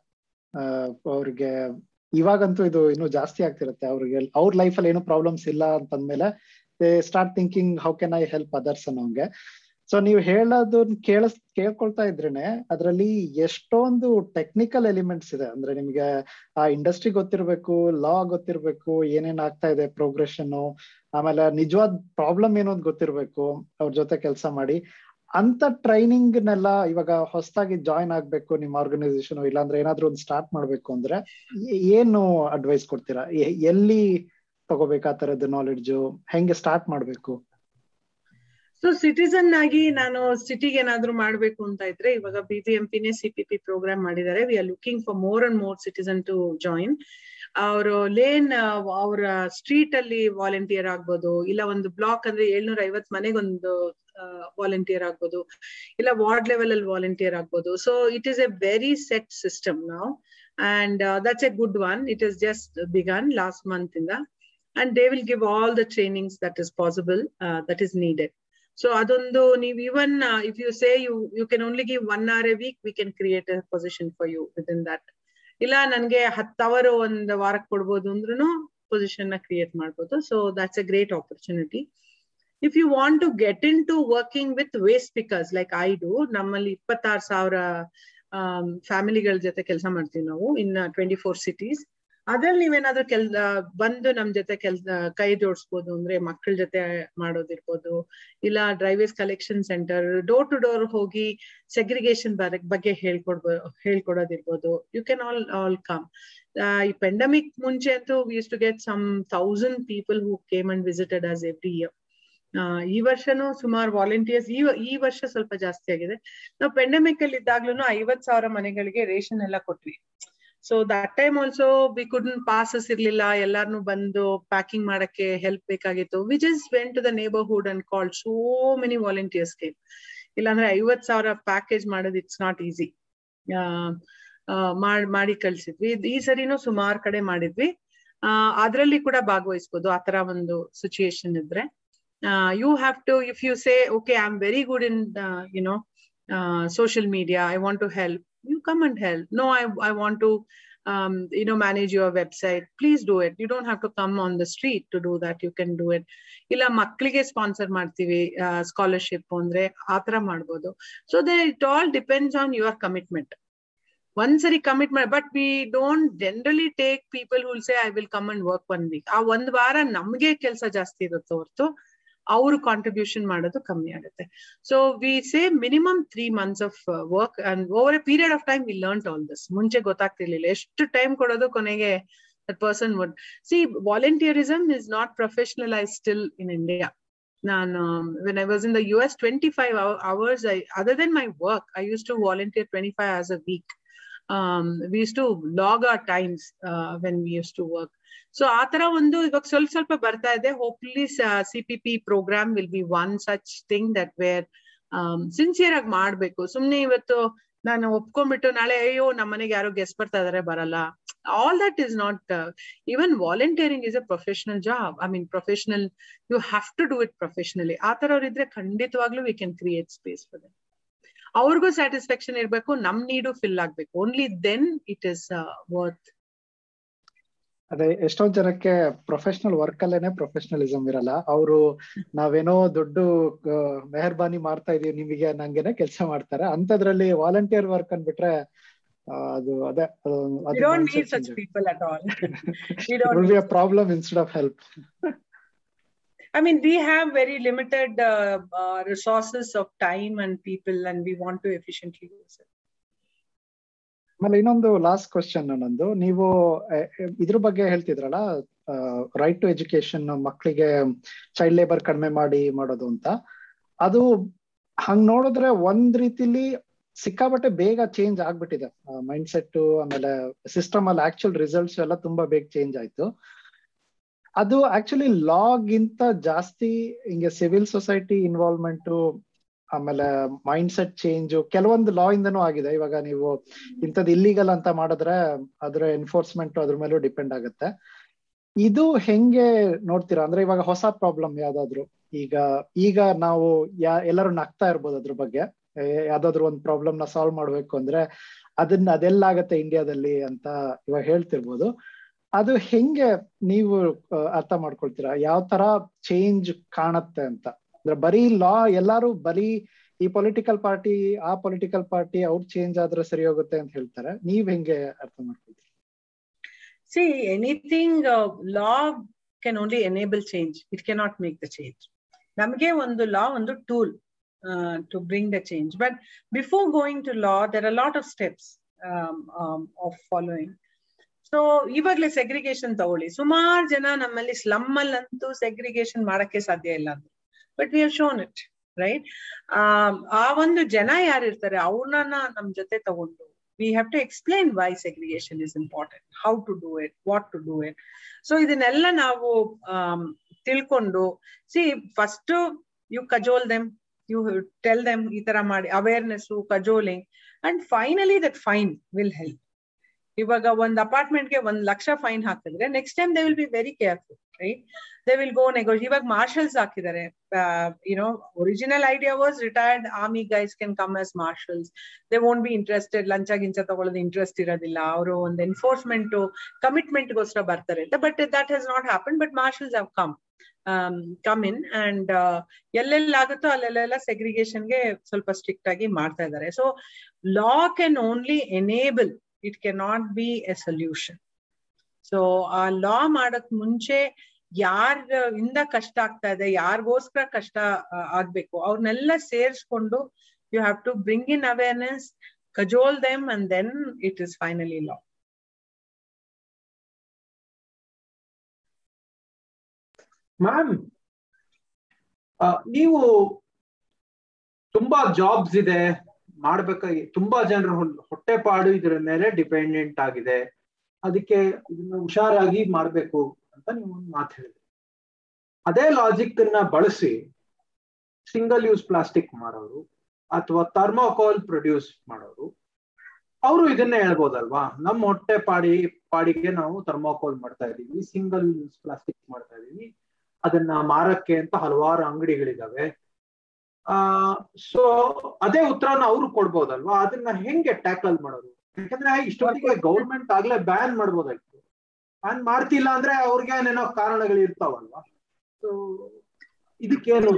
ಅವ್ರಿಗೆ ಇವಾಗಂತೂ ಇದು ಇನ್ನೂ ಜಾಸ್ತಿ ಆಗ್ತಿರತ್ತೆ. ಅವ್ರಿಗೆ, ಅವ್ರ ಲೈಫಲ್ಲಿ ಏನು ಪ್ರಾಬ್ಲಮ್ಸ್ ಇಲ್ಲ ಅಂತಂದ್ಮೇಲೆ they start thinking how can I help others ಅನ್ನೋಂಗೆ. So ನೀವು ಹೇಳೋದನ್ನ ಕೇಳಿಸ್, ಕೇಳ್ಕೊಳ್ತಾ ಇದ್ರೇನೆ ಅದರಲ್ಲಿ ಎಷ್ಟೊಂದು ಟೆಕ್ನಿಕಲ್ ಎಲಿಮೆಂಟ್ಸ್ ಇದೆ. ಅಂದ್ರೆ ನಿಮ್ಗೆ ಆ ಇಂಡಸ್ಟ್ರಿ ಗೊತ್ತಿರ್ಬೇಕು ಲಾ ಗೊತ್ತಿರ್ಬೇಕು, ಏನೇನ್ ಆಗ್ತಾ ಇದೆ ಪ್ರೋಗ್ರೆಷನ್ ಆಮೇಲೆ ನಿಜವಾದ ಪ್ರಾಬ್ಲಮ್ ಏನು ಅಂತ ಗೊತ್ತಿರ್ಬೇಕು, ಅವ್ರ ಜೊತೆ ಕೆಲಸ ಮಾಡಿ. ಅಂತ ಟ್ರೈನಿಂಗ್ ನೆಲ್ಲ ಇವಾಗ ಹೊಸದಾಗಿ ಜಾಯಿನ್ ಆಗ್ಬೇಕು ನಿಮ್ ಆರ್ಗನೈಸೇಷನ್ ಇಲ್ಲಾಂದ್ರೆ ಏನಾದ್ರೂ ಒಂದು ಸ್ಟಾರ್ಟ್ ಮಾಡ್ಬೇಕು ಅಂದ್ರೆ ಏನು ಅಡ್ವೈಸ್ ಕೊಡ್ತೀರಾ? ಎಲ್ಲಿ ತಗೋಬೇಕು ಆ ತರದ್ದು ನಾಲೆಡ್ಜು ಹೆಂಗೆ ಸ್ಟಾರ್ಟ್ ಮಾಡ್ಬೇಕು? ಸೊ ಸಿಟಿಸನ್ ಆಗಿ ನಾನು ಸಿಟಿಗೆ ಏನಾದ್ರು ಮಾಡ್ಬೇಕು ಅಂತ ಇದ್ರೆ ಇವಾಗ ಬಿ ಬಿ ಎಂ ಪಿನೇ ಸಿ ಪಿ ಪಿ ಪ್ರೋಗ್ರಾಮ್ ಮಾಡಿದ್ದಾರೆ. We are looking for more and more citizen to join ಅವರು ಲೇನ್ ಅವರ ಸ್ಟ್ರೀಟ್ ಅಲ್ಲಿ ವಾಲಂಟಿಯರ್ ಆಗ್ಬೋದು. ಇಲ್ಲ ಒಂದು ಬ್ಲಾಕ್ ಅಂದ್ರೆ ಏಳ್ನೂರ ಐವತ್ ಮನೆಗೊಂದು ವಾಲಂಟಿಯರ್ ಆಗ್ಬೋದು. ಇಲ್ಲ ವಾರ್ಡ್ ಲೆವೆಲ್ ಅಲ್ಲಿ ವಾಲಂಟಿಯರ್ ಆಗ್ಬೋದು. So it is a very set system ನಾವು and that's a good one it is just began last month ಇಂದ and they will give all the trainings that is possible that is needed so ಅದೊಂದು ನೀವು even if you say you you can only give one hour a week we can create a position for you within ಇಲ್ಲ ನನಗೆ ಹತ್ತು hour ಒಂದ್ ವಾರಕ್ಕೆ ಕೊಡ್ಬೋದು ಅಂದ್ರೂ ಪೊಸಿಷನ್ನ ಕ್ರಿಯೇಟ್ ಮಾಡ್ಬೋದು. So that's a great opportunity if you want to get into working with waste pickers like I do ನಮ್ಮಲ್ಲಿ ಇಪ್ಪತ್ತಾರು ಸಾವಿರ ಫ್ಯಾಮಿಲಿಗಳ ಜೊತೆ ಕೆಲಸ ಮಾಡ್ತೀವಿ ನಾವು ಇನ್ ಟ್ವೆಂಟಿ ಫೋರ್ ಸಿಟೀಸ್ ಅದ್ರಲ್ಲಿ ನೀವೇನಾದ್ರೂ ಕೆಲ್ ಬಂದು ನಮ್ ಜೊತೆ ಕೆಲ್ ಕೈ ಜೋಡಿಸ್ಬೋದು, ಅಂದ್ರೆ ಮಕ್ಕಳ ಜೊತೆ ಮಾಡೋದಿರ್ಬೋದು, ಇಲ್ಲ dry waste collection centre door to door ಹೋಗಿ ಸೆಗ್ರಿಗೇಷನ್ ಬಗ್ಗೆ ಹೇಳ್ಕೊಡ್ಬೋ, ಹೇಳ್ಕೊಡೋದಿರ್ಬೋದು. You can all all come ಈ ಪೆಂಡಮಿಕ್ ಮುಂಚೆ ಅಂತೂ used to get some thousand people who came and visited us every year ಈ ವರ್ಷನೂ ಸುಮಾರು ವಾಲಂಟಿಯರ್ಸ್ ಈ ಈ ವರ್ಷ ಸ್ವಲ್ಪ ಜಾಸ್ತಿ ಆಗಿದೆ. ನಾವು ಪೆಂಡಮಿಕ್ ಅಲ್ಲಿ ಇದ್ದಾಗ್ಲೂ ಐವತ್ ಸಾವಿರ ಮನೆಗಳಿಗೆ ರೇಷನ್ ಎಲ್ಲ ಕೊಟ್ವಿ. So that time also we could passes ಇರ್ಲಿಲ್ಲ. ಎಲ್ಲಾರ್ನು ಬಂದು ಪ್ಯಾಕಿಂಗ್ ಮಾಡಕ್ಕೆ ಹೆಲ್ಪ್ ಬೇಕಾಗಿತ್ತು. We just went to the neighbourhood and call so many volunteers came ಇಲ್ಲಾಂದ್ರೆ ಐವತ್ ಸಾವಿರ ಪ್ಯಾಕೇಜ್ ಮಾಡೋದು ಇಟ್ಸ್ ನಾಟ್ ಈಸಿ ಮಾಡಿ ಕಳ್ಸಿದ್ವಿ. ಈ ಸರಿನೂ ಸುಮಾರು ಕಡೆ ಮಾಡಿದ್ವಿ. ಅದ್ರಲ್ಲಿ ಕೂಡ ಭಾಗವಹಿಸ್ಬೋದು ತರ ಒಂದು ಸಿಚುಯೇಷನ್ ಇದ್ರೆ. You have to if you say okay I am very good in you know social media I want to help you come and help. No, I, I want to, um, you know, manage your website. Please do it. You don't have to come on the street to do that. You can do it. ಇಲ್ಲ ಮಕ್ಕಳಿಗೆ sponsor ಮಾಡ್ತೀವಿ scholarship ಅಂದ್ರೆ ಆ ಆತರ ಮಾಡ್ಬೋದು so they it all depends on your commitment ಒಂದ್ಸರಿ commit ಮಾಡಿ but we don't generally take people who'll say I will come and work one week ಆ ಒಂದ್ ವಾರ ನಮ್ಗೆ ಕೆಲಸ ಜಾಸ್ತಿ ಇರುತ್ತೆ ಹೊರತು ಅವರು ಕಾಂಟ್ರಿಬ್ಯೂಷನ್ ಮಾಡೋದು ಕಮ್ಮಿ ಆಗುತ್ತೆ so we say minimum three months of work and over a period of time we learn all this ಮುಂಚೆ ಗೊತ್ತಾಗ್ತಿರ್ಲಿಲ್ಲ ಎಷ್ಟು ಟೈಮ್ ಕೊಡೋದು ಕೊನೆಗೆ that person would see volunteerism is not professionalise still in India ನಾನು when I was in the U S twenty five hours I other than my work I used to volunteer twenty five hours a week um, we used to log our times uh, when we used to work. So ಆ ತರ ಒಂದು ಇವಾಗ ಸ್ವಲ್ಪ ಸ್ವಲ್ಪ ಬರ್ತಾ ಇದೆ. Hopefully C P P programme will be one such thing that where sincere ಆಗಿ ಮಾಡ್ಬೇಕು. ಸುಮ್ನೆ ಇವತ್ತು ನಾನು ಒಪ್ಕೊಂಡ್ಬಿಟ್ಟು ನಾಳೆ, ಅಯ್ಯೋ ನಮ್ಮ ಮನೆಗೆ ಯಾರೋ ಗೆಸ್ಟ್ ಬರ್ತಾ ಇದಾರೆ, ಬರಲ್ಲ. All that is not even volunteering is a professional job I mean professional you have to do it professionally ಆ ತರ ಅವ್ರಿದ್ರೆ ಖಂಡಿತವಾಗ್ಲೂ we can create space for that ಅವ್ರಿಗೂ ಸ್ಯಾಟಿಸ್ಫ್ಯಾಕ್ಷನ್ ಇರಬೇಕು, ನಮ್ ನೀಡು ಫಿಲ್ ಆಗ್ಬೇಕು. Only then it is worth ಅದೇ ಎಷ್ಟೊಂದ್ ಜನಕ್ಕೆ ಪ್ರೊಫೆಷನಲ್ ವರ್ಕ್ ಅಲ್ಲೇನೆ ಪ್ರೊಫೆಷನಲಿಸಮ್ ಇರಲ್ಲ. ಅವರು ನಾವೇನೋ ದೊಡ್ಡ ಮೆಹರ್ಬಾನಿ ಮಾಡ್ತಾ ಇದೀವಿ ನಿಮಗೆ ನಂಗೇನೆ ಕೆಲಸ ಮಾಡ್ತಾರೆ. ಅಂತದ್ರಲ್ಲಿ ವಾಲಂಟಿಯರ್ ವರ್ಕ್ ಅನ್ಬಿಟ್ರೆ ಅದು ಅದೇ problem instead of help I mean, we have very limited uh, uh, resources of time and people, and we want to efficiently use it. ಆಮೇಲೆ ಇನ್ನೊಂದು ಲಾಸ್ಟ್ ಕ್ವಶನ್ ನಂದು. ನೀವು ಇದ್ರ ಬಗ್ಗೆ ಹೇಳ್ತಿದ್ರಲ್ಲ ರೈಟ್ ಟು ಎಜುಕೇಶನ್ ಮಕ್ಕಳಿಗೆ ಚೈಲ್ಡ್ ಲೇಬರ್ ಕಡಿಮೆ ಮಾಡಿ ಮಾಡೋದು ಅಂತ. ಅದು ಹಂಗ್ ನೋಡಿದ್ರೆ ಒಂದ್ ರೀತಿಲಿ ಸಿಕ್ಕಾಬಟ್ಟೆ ಬೇಗ ಚೇಂಜ್ ಆಗ್ಬಿಟ್ಟಿದೆ. ಮೈಂಡ್ ಸೆಟ್ ಆಮೇಲೆ ಸಿಸ್ಟಮ್ ಅಲ್ಲಿ ಆಕ್ಚುಲ್ ರಿಸಲ್ಟ್ಸ್ ಎಲ್ಲ ತುಂಬಾ ಬೇಗ ಚೇಂಜ್ ಆಯ್ತು. ಅದು ಆಕ್ಚುಲಿ ಲಾಗಿಂತ ಜಾಸ್ತಿ ಹಿಂಗೆ ಸಿವಿಲ್ ಸೊಸೈಟಿ ಇನ್ವಾಲ್ವ್ಮೆಂಟ್ ಆಮೇಲೆ ಮೈಂಡ್ ಸೆಟ್ ಚೇಂಜ್ ಕೆಲವೊಂದು ಲಾ ಇಂದನೂ ಆಗಿದೆ. ಇವಾಗ ನೀವು ಇಂಥದ್ದು ಇಲ್ಲಿಗಲ್ ಅಂತ ಮಾಡಿದ್ರೆ ಅದ್ರ ಎನ್ಫೋರ್ಸ್ಮೆಂಟ್ ಅದ್ರ ಮೇಲೂ ಡಿಪೆಂಡ್ ಆಗುತ್ತೆ. ಇದು ಹೆಂಗೆ ನೋಡ್ತೀರಾ? ಅಂದ್ರೆ ಇವಾಗ ಹೊಸ ಪ್ರಾಬ್ಲಮ್ ಯಾವ್ದಾದ್ರು? ಈಗ ಈಗ ನಾವು ಯಾ, ಎಲ್ಲರೂ ನಗ್ತಾ ಇರ್ಬೋದು ಅದ್ರ ಬಗ್ಗೆ. ಯಾವ್ದಾದ್ರು ಒಂದು ಪ್ರಾಬ್ಲಮ್ನ ಸಾಲ್ವ್ ಮಾಡ್ಬೇಕು ಅಂದ್ರೆ ಅದನ್ನ ಅದೆಲ್ಲಾಗತ್ತೆ ಇಂಡಿಯಾದಲ್ಲಿ ಅಂತ ಇವಾಗ ಹೇಳ್ತಿರ್ಬೋದು. ಅದು ಹೆಂಗೆ ನೀವು ಅರ್ಥ ಮಾಡ್ಕೊಳ್ತೀರಾ? ಯಾವ ತರ ಚೇಂಜ್ ಕಾಣತ್ತೆ ಅಂತ? ಅಂದ್ರೆ ಬರೀ ಲಾ ಎಲ್ಲಾರು ಬರೀ ಈ ಪೊಲಿಟಿಕಲ್ ಪಾರ್ಟಿ ಆ ಪೊಲಿಟಿಕಲ್ ಪಾರ್ಟಿ ಅವ್ರು ಚೇಂಜ್ ಆದ್ರೆ ಸರಿ ಹೋಗುತ್ತೆ ಅಂತ ಹೇಳ್ತಾರೆ. ನೀವ್ ಹೆಂಗೆ ಅರ್ಥ ಮಾಡ್ಕೊಳ್ತೀರಿ? See anything law can only enable change it cannot make the change ನಮಗೆ ಒಂದು ಲಾ ಒಂದು tool to bring the change but before going to law there are lot of steps of following so ಇವಾಗ್ಲೇ segregation ತಗೊಳ್ಳಿ. ಸುಮಾರು ಜನ ನಮ್ಮಲ್ಲಿ slum ಅಲ್ಲಂತೂ segregation ಮಾಡಕ್ಕೆ ಸಾಧ್ಯ ಇಲ್ಲ ಅಂತ but we have shown it right ಆ ಒಂದು ಜನ ಯಾರಿರ್ತಾರೆ ಅವ್ರನ್ನ ನಮ್ ಜೊತೆ ತಗೊಂಡು we have to explain why segregation is important how to do it what to do it so ಇದನ್ನೆಲ್ಲ ನಾವು ತಿಳ್ಕೊಂಡು see first you cajole them you tell them ಈ ತರ ಮಾಡಿ awareness cajoling and finally that fine will help ಇವಾಗ ಒಂದ್ ಅಪಾರ್ಟ್ಮೆಂಟ್ಗೆ ಒಂದ್ ಲಕ್ಷ ಫೈನ್ ಹಾಕಿದ್ರೆ next time they will be very careful right they will go negotiate ಇವಾಗ ಮಾರ್ಷಲ್ಸ್ ಹಾಕಿದ್ದಾರೆ. You know original idea was retired army guys can come as marshals they won't be interested ಲಂಚ ಗಿಂಚ ತಗೊಳ್ಳೋದು ಇಂಟ್ರೆಸ್ಟ್ ಇರೋದಿಲ್ಲ. ಅವರು ಒಂದು enforcement commitment ಗೋಸ್ಕರ ಬರ್ತಾರೆ ಅಂತ. But that has not happen but marshals have come come in and ಎಲ್ಲೆಲ್ಲಾಗುತ್ತೋ ಅಲ್ಲೆಲ್ಲ ಸೆಗ್ರಿಗೇಷನ್ಗೆ ಸ್ವಲ್ಪ ಸ್ಟ್ರಿಕ್ಟ್ ಆಗಿ ಮಾಡ್ತಾ ಇದ್ದಾರೆ. So law can only enable it cannot be a solution so ಆ ಲಾ ಮಾಡಕ್ ಮುಂಚೆ ಯಾರ ಇಂದ ಕಷ್ಟ ಆಗ್ತಾ ಇದೆ, ಯಾರಿಗೋಸ್ಕರ ಕಷ್ಟ ಆಗ್ಬೇಕು, ಅವ್ರನ್ನೆಲ್ಲ ಸೇರಿಸ್ಕೊಂಡು you have to bring in awareness cajole them and then it is finally law ma'am ನೀವು ತುಂಬಾ ಜಾಬ್ಸ್ ಇದೆ, ಮಾಡ್ಬೇಕಾಗಿ, ತುಂಬಾ ಜನರು ಹೊಟ್ಟೆಪಾಡು ಇದ್ರ ಮೇಲೆ ಡಿಪೆಂಡೆಂಟ್ ಆಗಿದೆ. ಅದಕ್ಕೆ ಇದನ್ನ ಹುಷಾರಾಗಿ ಮಾಡ್ಬೇಕು ಅಂತ ನೀವು ಒಂದು ಮಾತು ಹೇಳಿದ್ರಿ. ಅದೇ ಲಾಜಿಕ್ ಅನ್ನ ಬಳಸಿ ಸಿಂಗಲ್ ಯೂಸ್ ಪ್ಲಾಸ್ಟಿಕ್ ಮಾಡೋರು ಅಥವಾ ಥರ್ಮೋಕಾಲ್ ಪ್ರೊಡ್ಯೂಸ್ ಮಾಡೋರು, ಅವರು ಇದನ್ನೇ ಹೇಳ್ಬೋದಲ್ವಾ? ನಮ್ಮ ಹೊಟ್ಟೆ ಪಾಡಿ, ಪಾಡಿಗೆ ನಾವು ಥರ್ಮೋಕಾಲ್ ಮಾಡ್ತಾ ಇದೀವಿ ಸಿಂಗಲ್ ಯೂಸ್ ಪ್ಲಾಸ್ಟಿಕ್ ಮಾಡ್ತಾ ಇದೀವಿ ಅದನ್ನ ಮಾರಕ್ಕೆ ಅಂತ ಹಲವಾರು ಅಂಗಡಿಗಳಿದಾವೆ. ಆ ಸೊ ಅದೇ ಉತ್ತರನ ಅವ್ರು ಕೊಡ್ಬೋದಲ್ವಾ? ಅದನ್ನ ಹೆಂಗೆ ಟ್ಯಾಕಲ್ ಮಾಡೋದು ಯಾಕಂದ್ರೆ ಇಷ್ಟೊತ್ತಿಗೆ ಗೌರ್ಮೆಂಟ್ ಆಗ್ಲೇ ಬ್ಯಾನ್ ಮಾಡ್ಬೋದಾಗಿತ್ತು ಬ್ಯಾನ್ ಮಾಡ್ತಿಲ್ಲ ಅಂದ್ರೆ ಅವ್ರಿಗೆ ಏನೇನೋ ಕಾರಣಗಳು ಇರ್ತಾವಲ್ವಾ? ಸೊ ಇದಕ್ಕೇನು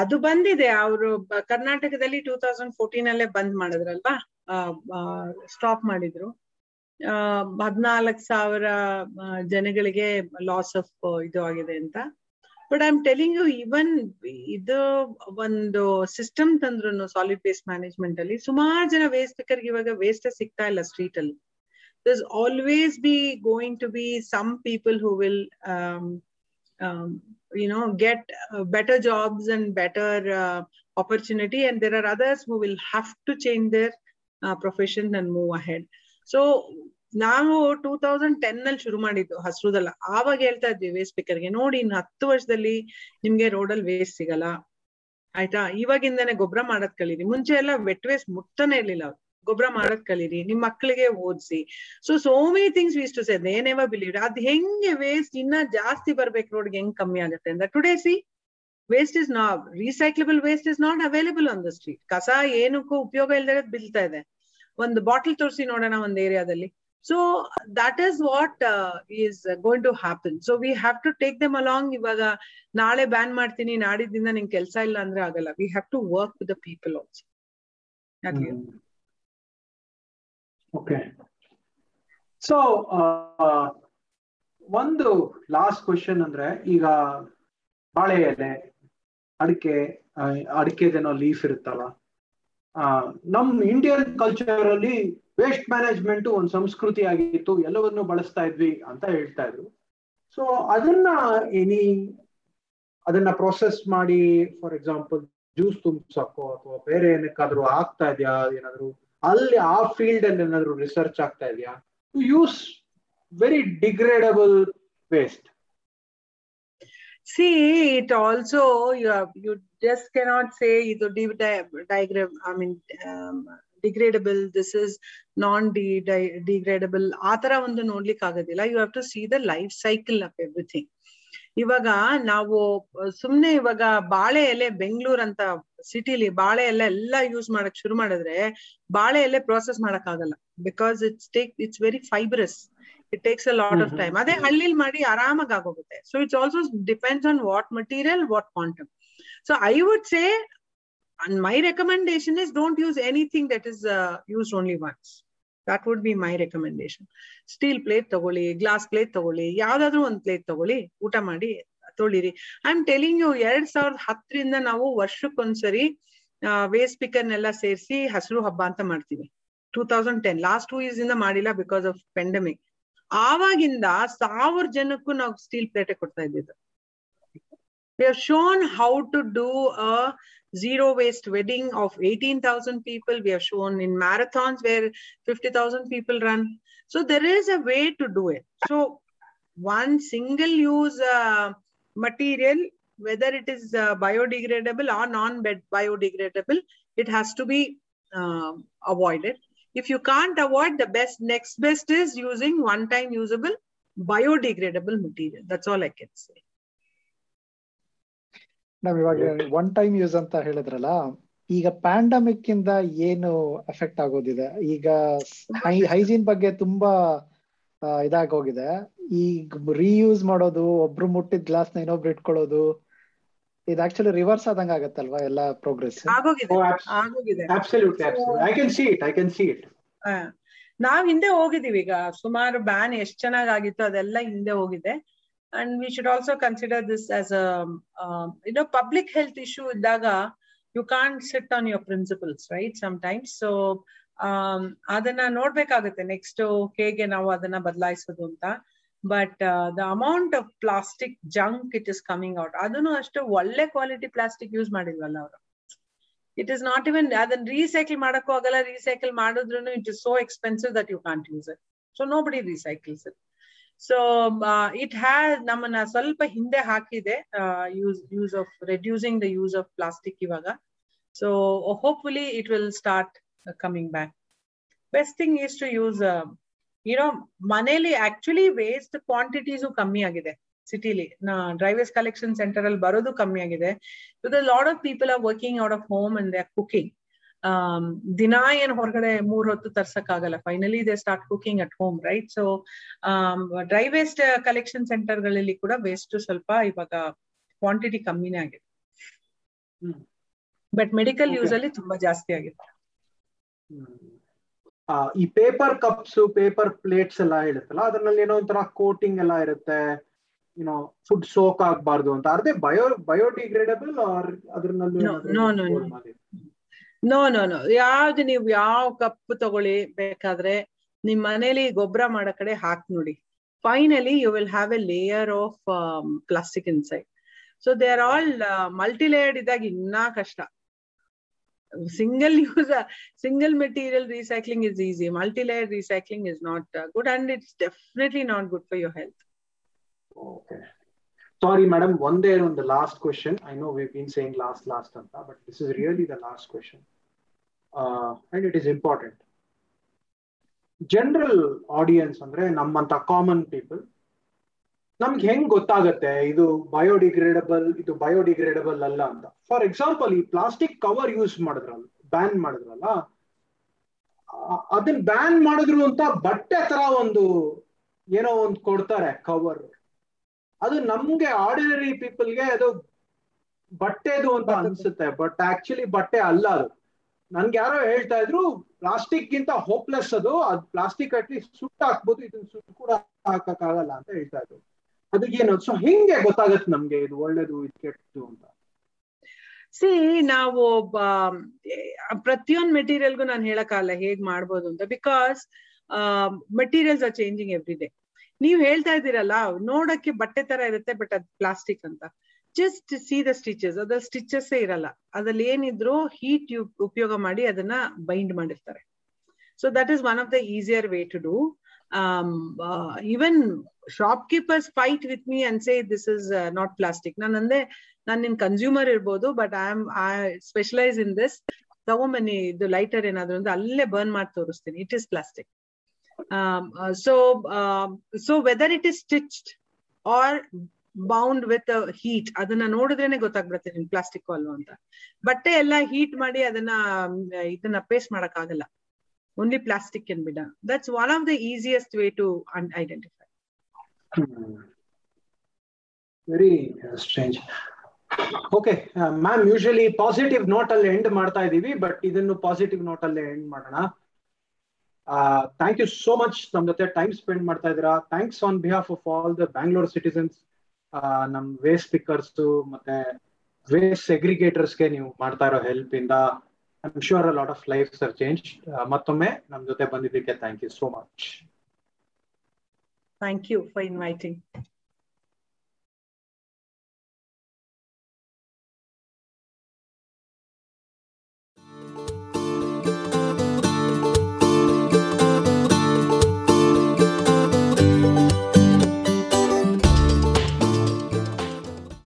ಅದು ಬಂದಿದೆ. ಅವರು ಕರ್ನಾಟಕದಲ್ಲಿ ಟೂ ತೌಸಂಡ್ ಫೋರ್ಟೀನ್ ಅಲ್ಲೇ ಬಂದ್ ಮಾಡಿದ್ರಲ್ವಾ? ಸ್ಟಾಪ್ ಮಾಡಿದ್ರು. ಹದಿನಾಲ್ಕು ಸಾವಿರ ಜನಗಳಿಗೆ ಲಾಸ್ ಆಫ್ ಇದು ಆಗಿದೆ ಅಂತ. but I am telling you even ಇದು ಒಂದು ಸಿಸ್ಟಮ್ ತಂದ್ರು ಸಾಲಿಡ್ ವೇಸ್ಟ್ ಮ್ಯಾನೇಜ್ಮೆಂಟ್ ಅಲ್ಲಿ ಸುಮಾರು ಜನ ವೇಸ್ಟ್ ಪಿಕರ್ಗೆ ಇವಾಗ ವೇಸ್ಟ್ ಸಿಗ್ತಾ ಇಲ್ಲ ಸ್ಟ್ರೀಟ್ ಅಲ್ಲಿ there's always be going to be some people who will um, um, you know get uh, better jobs and better uh, opportunity and there are others who will have to change their uh, profession and move ahead so ನಾವು two thousand ten ಅಲ್ಲಿ ಶುರು ಮಾಡಿದ್ದು ಹಸ್ರುದಲ್ಲ, ಆವಾಗ ಹೇಳ್ತಾ ಇದ್ವಿ waste ಸ್ಪೀಕರ್ಗೆ ನೋಡಿ ಇನ್ನು ಹತ್ತು ವರ್ಷದಲ್ಲಿ ನಿಮ್ಗೆ ರೋಡಲ್ಲಿ ವೇಸ್ಟ್ ಸಿಗಲ್ಲ. ಆಯ್ತಾ? ಇವಾಗಿಂದಾನೆ ಗೊಬ್ಬರ ಮಾಡೋದ್ ಕಲೀರಿ. ಮುಂಚೆ ಎಲ್ಲ ವೆಟ್ ವೇಸ್ಟ್ ಮುಟ್ತಾನೆ ಇರ್ಲಿಲ್ಲ ಅವ್ರು. ಗೊಬ್ಬರ ಮಾಡೋದ್ ಕಲೀರಿ, ನಿಮ್ ಮಕ್ಕಳಿಗೆ ಓದಿಸಿ. So so many things we used to say they never believe ಅದ್ ಹೆಂಗೆ ವೇಸ್ಟ್ ಇನ್ನ ಜಾಸ್ತಿ ಬರ್ಬೇಕು ರೋಡ್ಗೆ ಹೆಂಗ್ ಕಮ್ಮಿ ಆಗುತ್ತೆ ಅಂತ. Today see waste is not recyclable waste is not available on the street ಕಸ ಏನಕ್ಕೂ ಉಪಯೋಗ ಇಲ್ದೇ ಬೀಳ್ತಾ ಇದೆ. ಒಂದು ಬಾಟಲ್ ತೋರಿಸಿ ನೋಡೋಣ ಒಂದ್ ಏರಿಯಾದಲ್ಲಿ so that is what is going to happen so we have to take them along ಇವಾಗ ನಾಳೆ ಬ್ಯಾನ್ ಮಾಡ್ತೀನಿ, ನಾಡಿದ್ದಿಂದ ನಿಂಗೆ ಕೆಲಸ ಇಲ್ಲ ಅಂದ್ರೆ ಆಗಲ್ಲ. We have to work with the people also okay so ಒಂದು ಲಾಸ್ಟ್ ಕ್ವಶನ್ ಅಂದ್ರೆ, ಈಗ ಬಾಳೆ ಎಲೆ, ಅಡಿಕೆ ಅಡಿಕೆದೇನೋ ಲೀಫ್ ಇರುತ್ತಲ್ಲ ನಮ್ ಇಂಡಿಯನ್ ಕಲ್ಚರ್ ಅಲ್ಲಿ ವೇಸ್ಟ್ ಮ್ಯಾನೇಜ್ಮೆಂಟ್ ಒಂದು ಸಂಸ್ಕೃತಿ ಆಗಿತ್ತು ಎಲ್ಲವನ್ನು ಬಳಸ್ತಾ ಇದ್ವಿ ಅಂತ ಹೇಳ್ತಾ ಇದ್ರು ಸೊ ಅದನ್ನ ಎನಿ ಅದನ್ನ ಪ್ರೊಸೆಸ್ ಮಾಡಿ ಫಾರ್ ಎಕ್ಸಾಂಪಲ್ ಜ್ಯೂಸ್ ತುಂಬಿಸಕ್ಕೋ ಅಥವಾ ಬೇರೆ ಏನಕ್ಕಾದ್ರೂ ಆಗ್ತಾ ಇದೆಯಾ ಏನಾದ್ರು ಅಲ್ಲಿ ಆ ಫೀಲ್ಡ್ ಅಲ್ಲಿ ಏನಾದ್ರು ರಿಸರ್ಚ್ ಆಗ್ತಾ ಇದೆಯಾ to use very degradable waste See, it also you have, you just cannot say either di- di- diagram. I mean, um, degradable. This is non-degradable. ಆ ತರ ಒಂದು ನೋಡ್ಲಿಕ್ಕೆ ಆಗೋದಿಲ್ಲ you have to see the life cycle of everything ಇವಾಗ ನಾವು ಸುಮ್ನೆ ಇವಾಗ ಬಾಳೆ ಎಲೆ ಬೆಂಗಳೂರು ಅಂತ ಸಿಟಿಲಿ ಬಾಳೆ ಎಲೆ ಎಲ್ಲ ಯೂಸ್ ಮಾಡಕ್ ಶುರು ಮಾಡಿದ್ರೆ ಬಾಳೆ ಎಲೆ ಪ್ರೋಸೆಸ್ ಮಾಡಕ್ ಆಗಲ್ಲ because it's take it's very fibrous it takes a lot of time ಅದೇ ಹಳ್ಳಿಲ್ ಮಾಡಿ ಆರಾಮಾಗಿ ಆಗೋಗುತ್ತೆ. So it's also depends on what material what quantum so I would say and my recommendation is don't use anything that is uh, used only once. That would be my recommendation. Steel plate ತಗೊಳ್ಳಿ glass plate ತಗೊಳ್ಳಿ ಯಾವ್ದಾದ್ರು ಒಂದ್ plate ತಗೊಳ್ಳಿ ಊಟ ಮಾಡಿ ತೊಳಿರಿ. I am telling you ಎರಡ್ ಸಾವಿರದ ಹತ್ತರಿಂದ ನಾವು ವರ್ಷಕ್ಕೊಂದ್ಸರಿ ವೇಸ್ಟ್ ಪಿಕರ್ನೆಲ್ಲ ಸೇರಿಸಿ ಹಸಿರು ಹಬ್ಬ ಅಂತ ಮಾಡ್ತೀವಿ. Two thousand ten last two years ಇಂದ ಮಾಡಿಲ್ಲ ಬಿಕಾಸ್ ಆಫ್ ಪೆಂಡಮಿಕ್ ಆವಾಗಿಂದ ಸಾವಿರ ಜನಕ್ಕೂ ನಾವು ಸ್ಟೀಲ್ ಪ್ಲೇಟೆ ಕೊಡ್ತಾ ಇದ್ದಿದ್ದು. We have shown how to do a zero waste wedding of 18,000 people. We have shown in marathons where 50,000 people run. So there is a way to do it. So one single use uh, material, whether it is uh, biodegradable or non-biodegradable, it has to be um avoided. If you can't avoid, the best next best is using one-time usable biodegradable material. That's all I can say. ನಾವ್ ಇವಾಗ one time use ಅಂತ ಹೇಳಿದ್ರಲ್ಲ ಈಗ pandemic ಇಂದ ಏನು effect ಆಗೋದಿದೆ? ಈಗ hygiene ಬಗ್ಗೆ ತುಂಬಾ ಇದಾಗೋಗಿದೆ. ಈಗ ರೀಯೂಸ್ ಮಾಡೋದು ಒಬ್ರು ಮುಟ್ಟಿದ ಗ್ಲಾಸ್ನ ಇನ್ನೊಬ್ರು ಇಟ್ಕೊಳ್ಳೋದು ಇದು ಆಕ್ಚುಲಿ ರಿವರ್ಸ್ ಆದಂಗ ಆಗತ್ತಲ್ವಾ ಎಲ್ಲ ಪ್ರೋಗ್ರೆಸ್ ಆಗೋಗಿದೆ. Oh, abs- ಆಗೋಗಿದೆ. absolutely, absolutely. I can see it. I can see ನಾವ್ ಹಿಂದೆ ಹೋಗಿದೀವಿ ಈಗ. ಸುಮಾರು ಬ್ಯಾನ್ ಎಷ್ಟ್ ಚೆನ್ನಾಗ್ ಆಗಿತ್ತು ಅದೆಲ್ಲ ಹಿಂದೆ ಹೋಗಿದೆ. And we should also consider this as you know public health issue ಇದ್ದಾಗ you can't sit on your principles right sometimes so ಅದನ್ನ ನೋಡ್ಬೇಕಾಗುತ್ತೆ ನೆಕ್ಸ್ಟ್ ಹೇಗೆ ನಾವು ಅದನ್ನ ಬದಲಾಯಿಸೋದು ಅಂತ but the amount of plastic junk it is coming out ಅದನ್ನು ಅಷ್ಟು ಒಳ್ಳೆ ಕ್ವಾಲಿಟಿ ಪ್ಲಾಸ್ಟಿಕ್ ಯೂಸ್ ಮಾಡಿಲ್ವಲ್ಲ ಅವರು ಇಟ್ ಇಸ್ ನಾಟ್ ಇವನ್ ಅದನ್ನ ರೀಸೈಕಲ್ ಮಾಡಕ್ಕೂ ಆಗಲ್ಲ ರೀಸೈಕಲ್ ಮಾಡಿದ್ರು it is so expensive that you can't use it so nobody recycles it so it has ನಮ್ಮನ್ನ ಸ್ವಲ್ಪ ಹಿಂದೆ ಹಾಕಿದೆ use use of reducing the use of plastic ಇವಾಗ. So hopefully it will start coming back best thing is to use you know ಮನೇಲಿ actually waste quantities ಕಮ್ಮಿ ಆಗಿದೆ ಸಿಟಿಲಿ. Driveways collection centre ಅಲ್ಲಿ ಬರೋದು ಕಮ್ಮಿ ಆಗಿದೆ. Because of people are working out of home and they are cooking ದಿನಾ ಏನ್ ಹೊರಗಡೆ ಮೂರ್ ಹೊತ್ತು ತರ್ಸಕ್ ಆಗಲ್ಲ finally they start cooking at home right so dry waste collection ಸೆಂಟರ್ಗಳಲ್ಲಿ ಕೂಡ ವೇಸ್ಟ್ ಸ್ವಲ್ಪ ಇವಾಗ ಕ್ವಾಂಟಿಟಿ ಕಮ್ಮಿನೇ ಆಗಿದೆ. ಬಟ್ ಮೆಡಿಕಲ್ ಯೂಸ್ ಅಲ್ಲಿ ತುಂಬಾ ಜಾಸ್ತಿ ಆಗಿದೆ. ಈ ಪೇಪರ್ ಕಪ್ಸ್ ಪೇಪರ್ ಪ್ಲೇಟ್ಸ್ ಎಲ್ಲ ಇರುತ್ತಲ್ಲ ಅದ್ರಲ್ಲಿ ಏನೋ ಒಂಥರ ಕೋಟಿಂಗ್ ಎಲ್ಲ ಇರುತ್ತೆ. ಯುನೋ ಫುಡ್ ಸೋಕ್ ಆಗ್ಬಾರ್ದು ಅಂತ. ಅದೇ ಬಯೋ ಬಯೋಡಿಗ್ರೇಡಬಲ್ ಆರ್ ಅದ್ರಲ್ಲಿ ನೋ ನೋ ನೋ ಯಾವ್ದು ನೀವು ಯಾವ ಕಪ್ ತಗೊಳ್ಳಿ ಬೇಕಾದ್ರೆ ನಿಮ್ ಮನೇಲಿ ಗೊಬ್ಬರ ಮಾಡೋ ಕಡೆ ಹಾಕ್ ನೋಡಿ. Finally you will have a layer of plastic inside so they are all multi layered ಇದ್ದಾಗ ಇನ್ನ ಕಷ್ಟ. Single use single material recycling is easy multi layer recycling is not good and it's definitely not good for your health sorry madam ಒಂದೇ ಒಂದು last question I know win saying last last ಅಂತ but this is really the last question uh, and it is important. General audience ಅಂದ್ರೆ ನಮ್ಮಂತ common people ನಮ್ಗೆ ಹೆಂಗ್ ಗೊತ್ತಾಗತ್ತೆ? ಇದು biodegradable ಇದು ಬಯೋಡಿಗ್ರೇಡಬಲ್ ಅಲ್ಲ ಅಂತ. ಫಾರ್ ಎಕ್ಸಾಂಪಲ್ ಈ ಪ್ಲಾಸ್ಟಿಕ್ ಕವರ್ ಯೂಸ್ ಮಾಡಿದ್ರಲ್ಲ ಬ್ಯಾನ್ ಮಾಡಿದ್ರಲ್ಲ ಅದನ್ನ ಬ್ಯಾನ್ ಮಾಡಿದ್ರು ಅಂತ ಬಟ್ಟೆ ತರ ಒಂದು ಏನೋ ಒಂದು ಕೊಡ್ತಾರೆ ಕವರ್ ಅದು ನಮ್ಗೆ ಆರ್ಡಿನರಿ ಪೀಪಲ್ಗೆ ಅದು ಬಟ್ಟೆದು ಅಂತ ಅನ್ಸುತ್ತೆ ಬಟ್ ಆಕ್ಚುಲಿ ಬಟ್ಟೆ ಅಲ್ಲ ಅದು. ನನ್ಗೆ ಯಾರೋ ಹೇಳ್ತಾ ಇದ್ರು ಪ್ಲಾಸ್ಟಿಕ್ ಗಿಂತ ಹೋಪ್ಲೆಸ್ ಅದು, ಅದ್ ಪ್ಲಾಸ್ಟಿಕ್ ಅಟ್ಲೀಸ್ಟ್ ಸುಟ್ಟು ಹಾಕ್ಬೋದು ಇದನ್ನ ಸುಟ್ಟು ಕೂಡ ಹಾಕಕ್ಕಾಗಲ್ಲ ಅಂತ ಹೇಳ್ತಾ ಇದ್ರು. ಅದಕ್ಕೇನು ಸೊ ಹಿಂಗೆ ಗೊತ್ತಾಗತ್ತೆ ನಮ್ಗೆ ಇದು ಒಳ್ಳೇದು, ಇದು ಕೆಟ್ಟದು ಅಂತ. ಸಿ ನಾವು ಪ್ರತಿಯೊಂದು ಮೆಟೀರಿಯಲ್ಗೂ ನಾನು ಹೇಳಕ್ಕಾಗಲ್ಲ ಹೇಗ್ ಮಾಡ್ಬೋದು ಅಂತ because materials are changing every day ನೀವ್ ಹೇಳ್ತಾ ಇದ್ದೀರಲ್ಲ, ನೋಡಕ್ಕೆ ಬಟ್ಟೆ ತರ ಇರುತ್ತೆ ಬಟ್ ಅದ್ ಪ್ಲಾಸ್ಟಿಕ್ ಅಂತ. ಜಸ್ಟ್ ದ ಸ್ಟಿಚಸ್ ಅದ್ರಲ್ಲಿ ಸ್ಟಿಚಸ್ ಇರಲ್ಲ. ಅದ್ರಲ್ಲಿ ಏನಿದ್ರು ಹೀಟ್ ಉಪಯೋಗ ಮಾಡಿ ಅದನ್ನ ಬೈಂಡ್ ಮಾಡಿರ್ತಾರೆ. So that is one of the easier way to do even shopkeepers fight with me and say this is not plastic ನಾನು ಅಂದ್ರೆ, ನಾನು ನಿನ್ ಕನ್ಸ್ಯೂಮರ್ ಇರ್ಬೋದು but I am I specialise in this ತಗೊಂಬನ್ನಿ ಇದು ಲೈಟರ್ ಏನಾದ್ರು ಅಂದ್ರೆ ಅಲ್ಲೇ ಬರ್ನ್ ಮಾಡಿ ತೋರಿಸ್ತೀನಿ. It is plastic so so whether it is stitched are bound with heat ಅದನ್ನ ನೋಡಿದ್ರೇನೆ ಗೊತ್ತಾಗ್ಬಿಡುತ್ತೆ ನಿಮ್ ಪ್ಲಾಸ್ಟಿಕ್ ಅಲ್ವಾ ಅಂತ. ಬಟ್ಟೆ ಎಲ್ಲ ಹೀಟ್ ಮಾಡಿ ಅದನ್ನ ಇದನ್ನ ಪೇಸ್ಟ್ ಮಾಡಕ್ ಆಗಲ್ಲ ಓನ್ಲಿ ಪ್ಲಾಸ್ಟಿಕ್ ಎನ್ ಬಿಡ that's one of the easiest way to identify very strange okay ma'am usually positive note ಅಲ್ಲಿ ಎಂಡ್ ಮಾಡ್ತಾ ಇದೀವಿ ಬಟ್ ಇದನ್ನು ಪಾಸಿಟಿವ್ ನೋಟ್ ಅಲ್ಲಿ ಎಂಡ್ ಮಾಡೋಣ. ಥ್ಯಾಂಕ್ ಯು ಸೋ ಮಚ್ ನಮ್ ಜೊತೆ ಟೈಮ್ ಸ್ಪೆಂಡ್ ಮಾಡ್ತಾ ಇದ್ದೀರಾ. Thanks on behalf of all the Bangalore citizens ನಮ್ ವೇಸ್ಟ್ ಪಿಕ್ಕರ್ಸ್ ಮತ್ತೆ ವೇಸ್ಟ್ ಸೆಗ್ರಿಗೇಟರ್ಸ್ಗೆ ನೀವು ಮಾಡ್ತಾ ಇರೋ ಹೆಲ್ಪ್ ಇಂದ I am a lot of life sir change ಮತ್ತೊಮ್ಮೆ ನಮ್ ಜೊತೆ ಬಂದಿದ್ದಕ್ಕೆ thank you so much thank you for inviting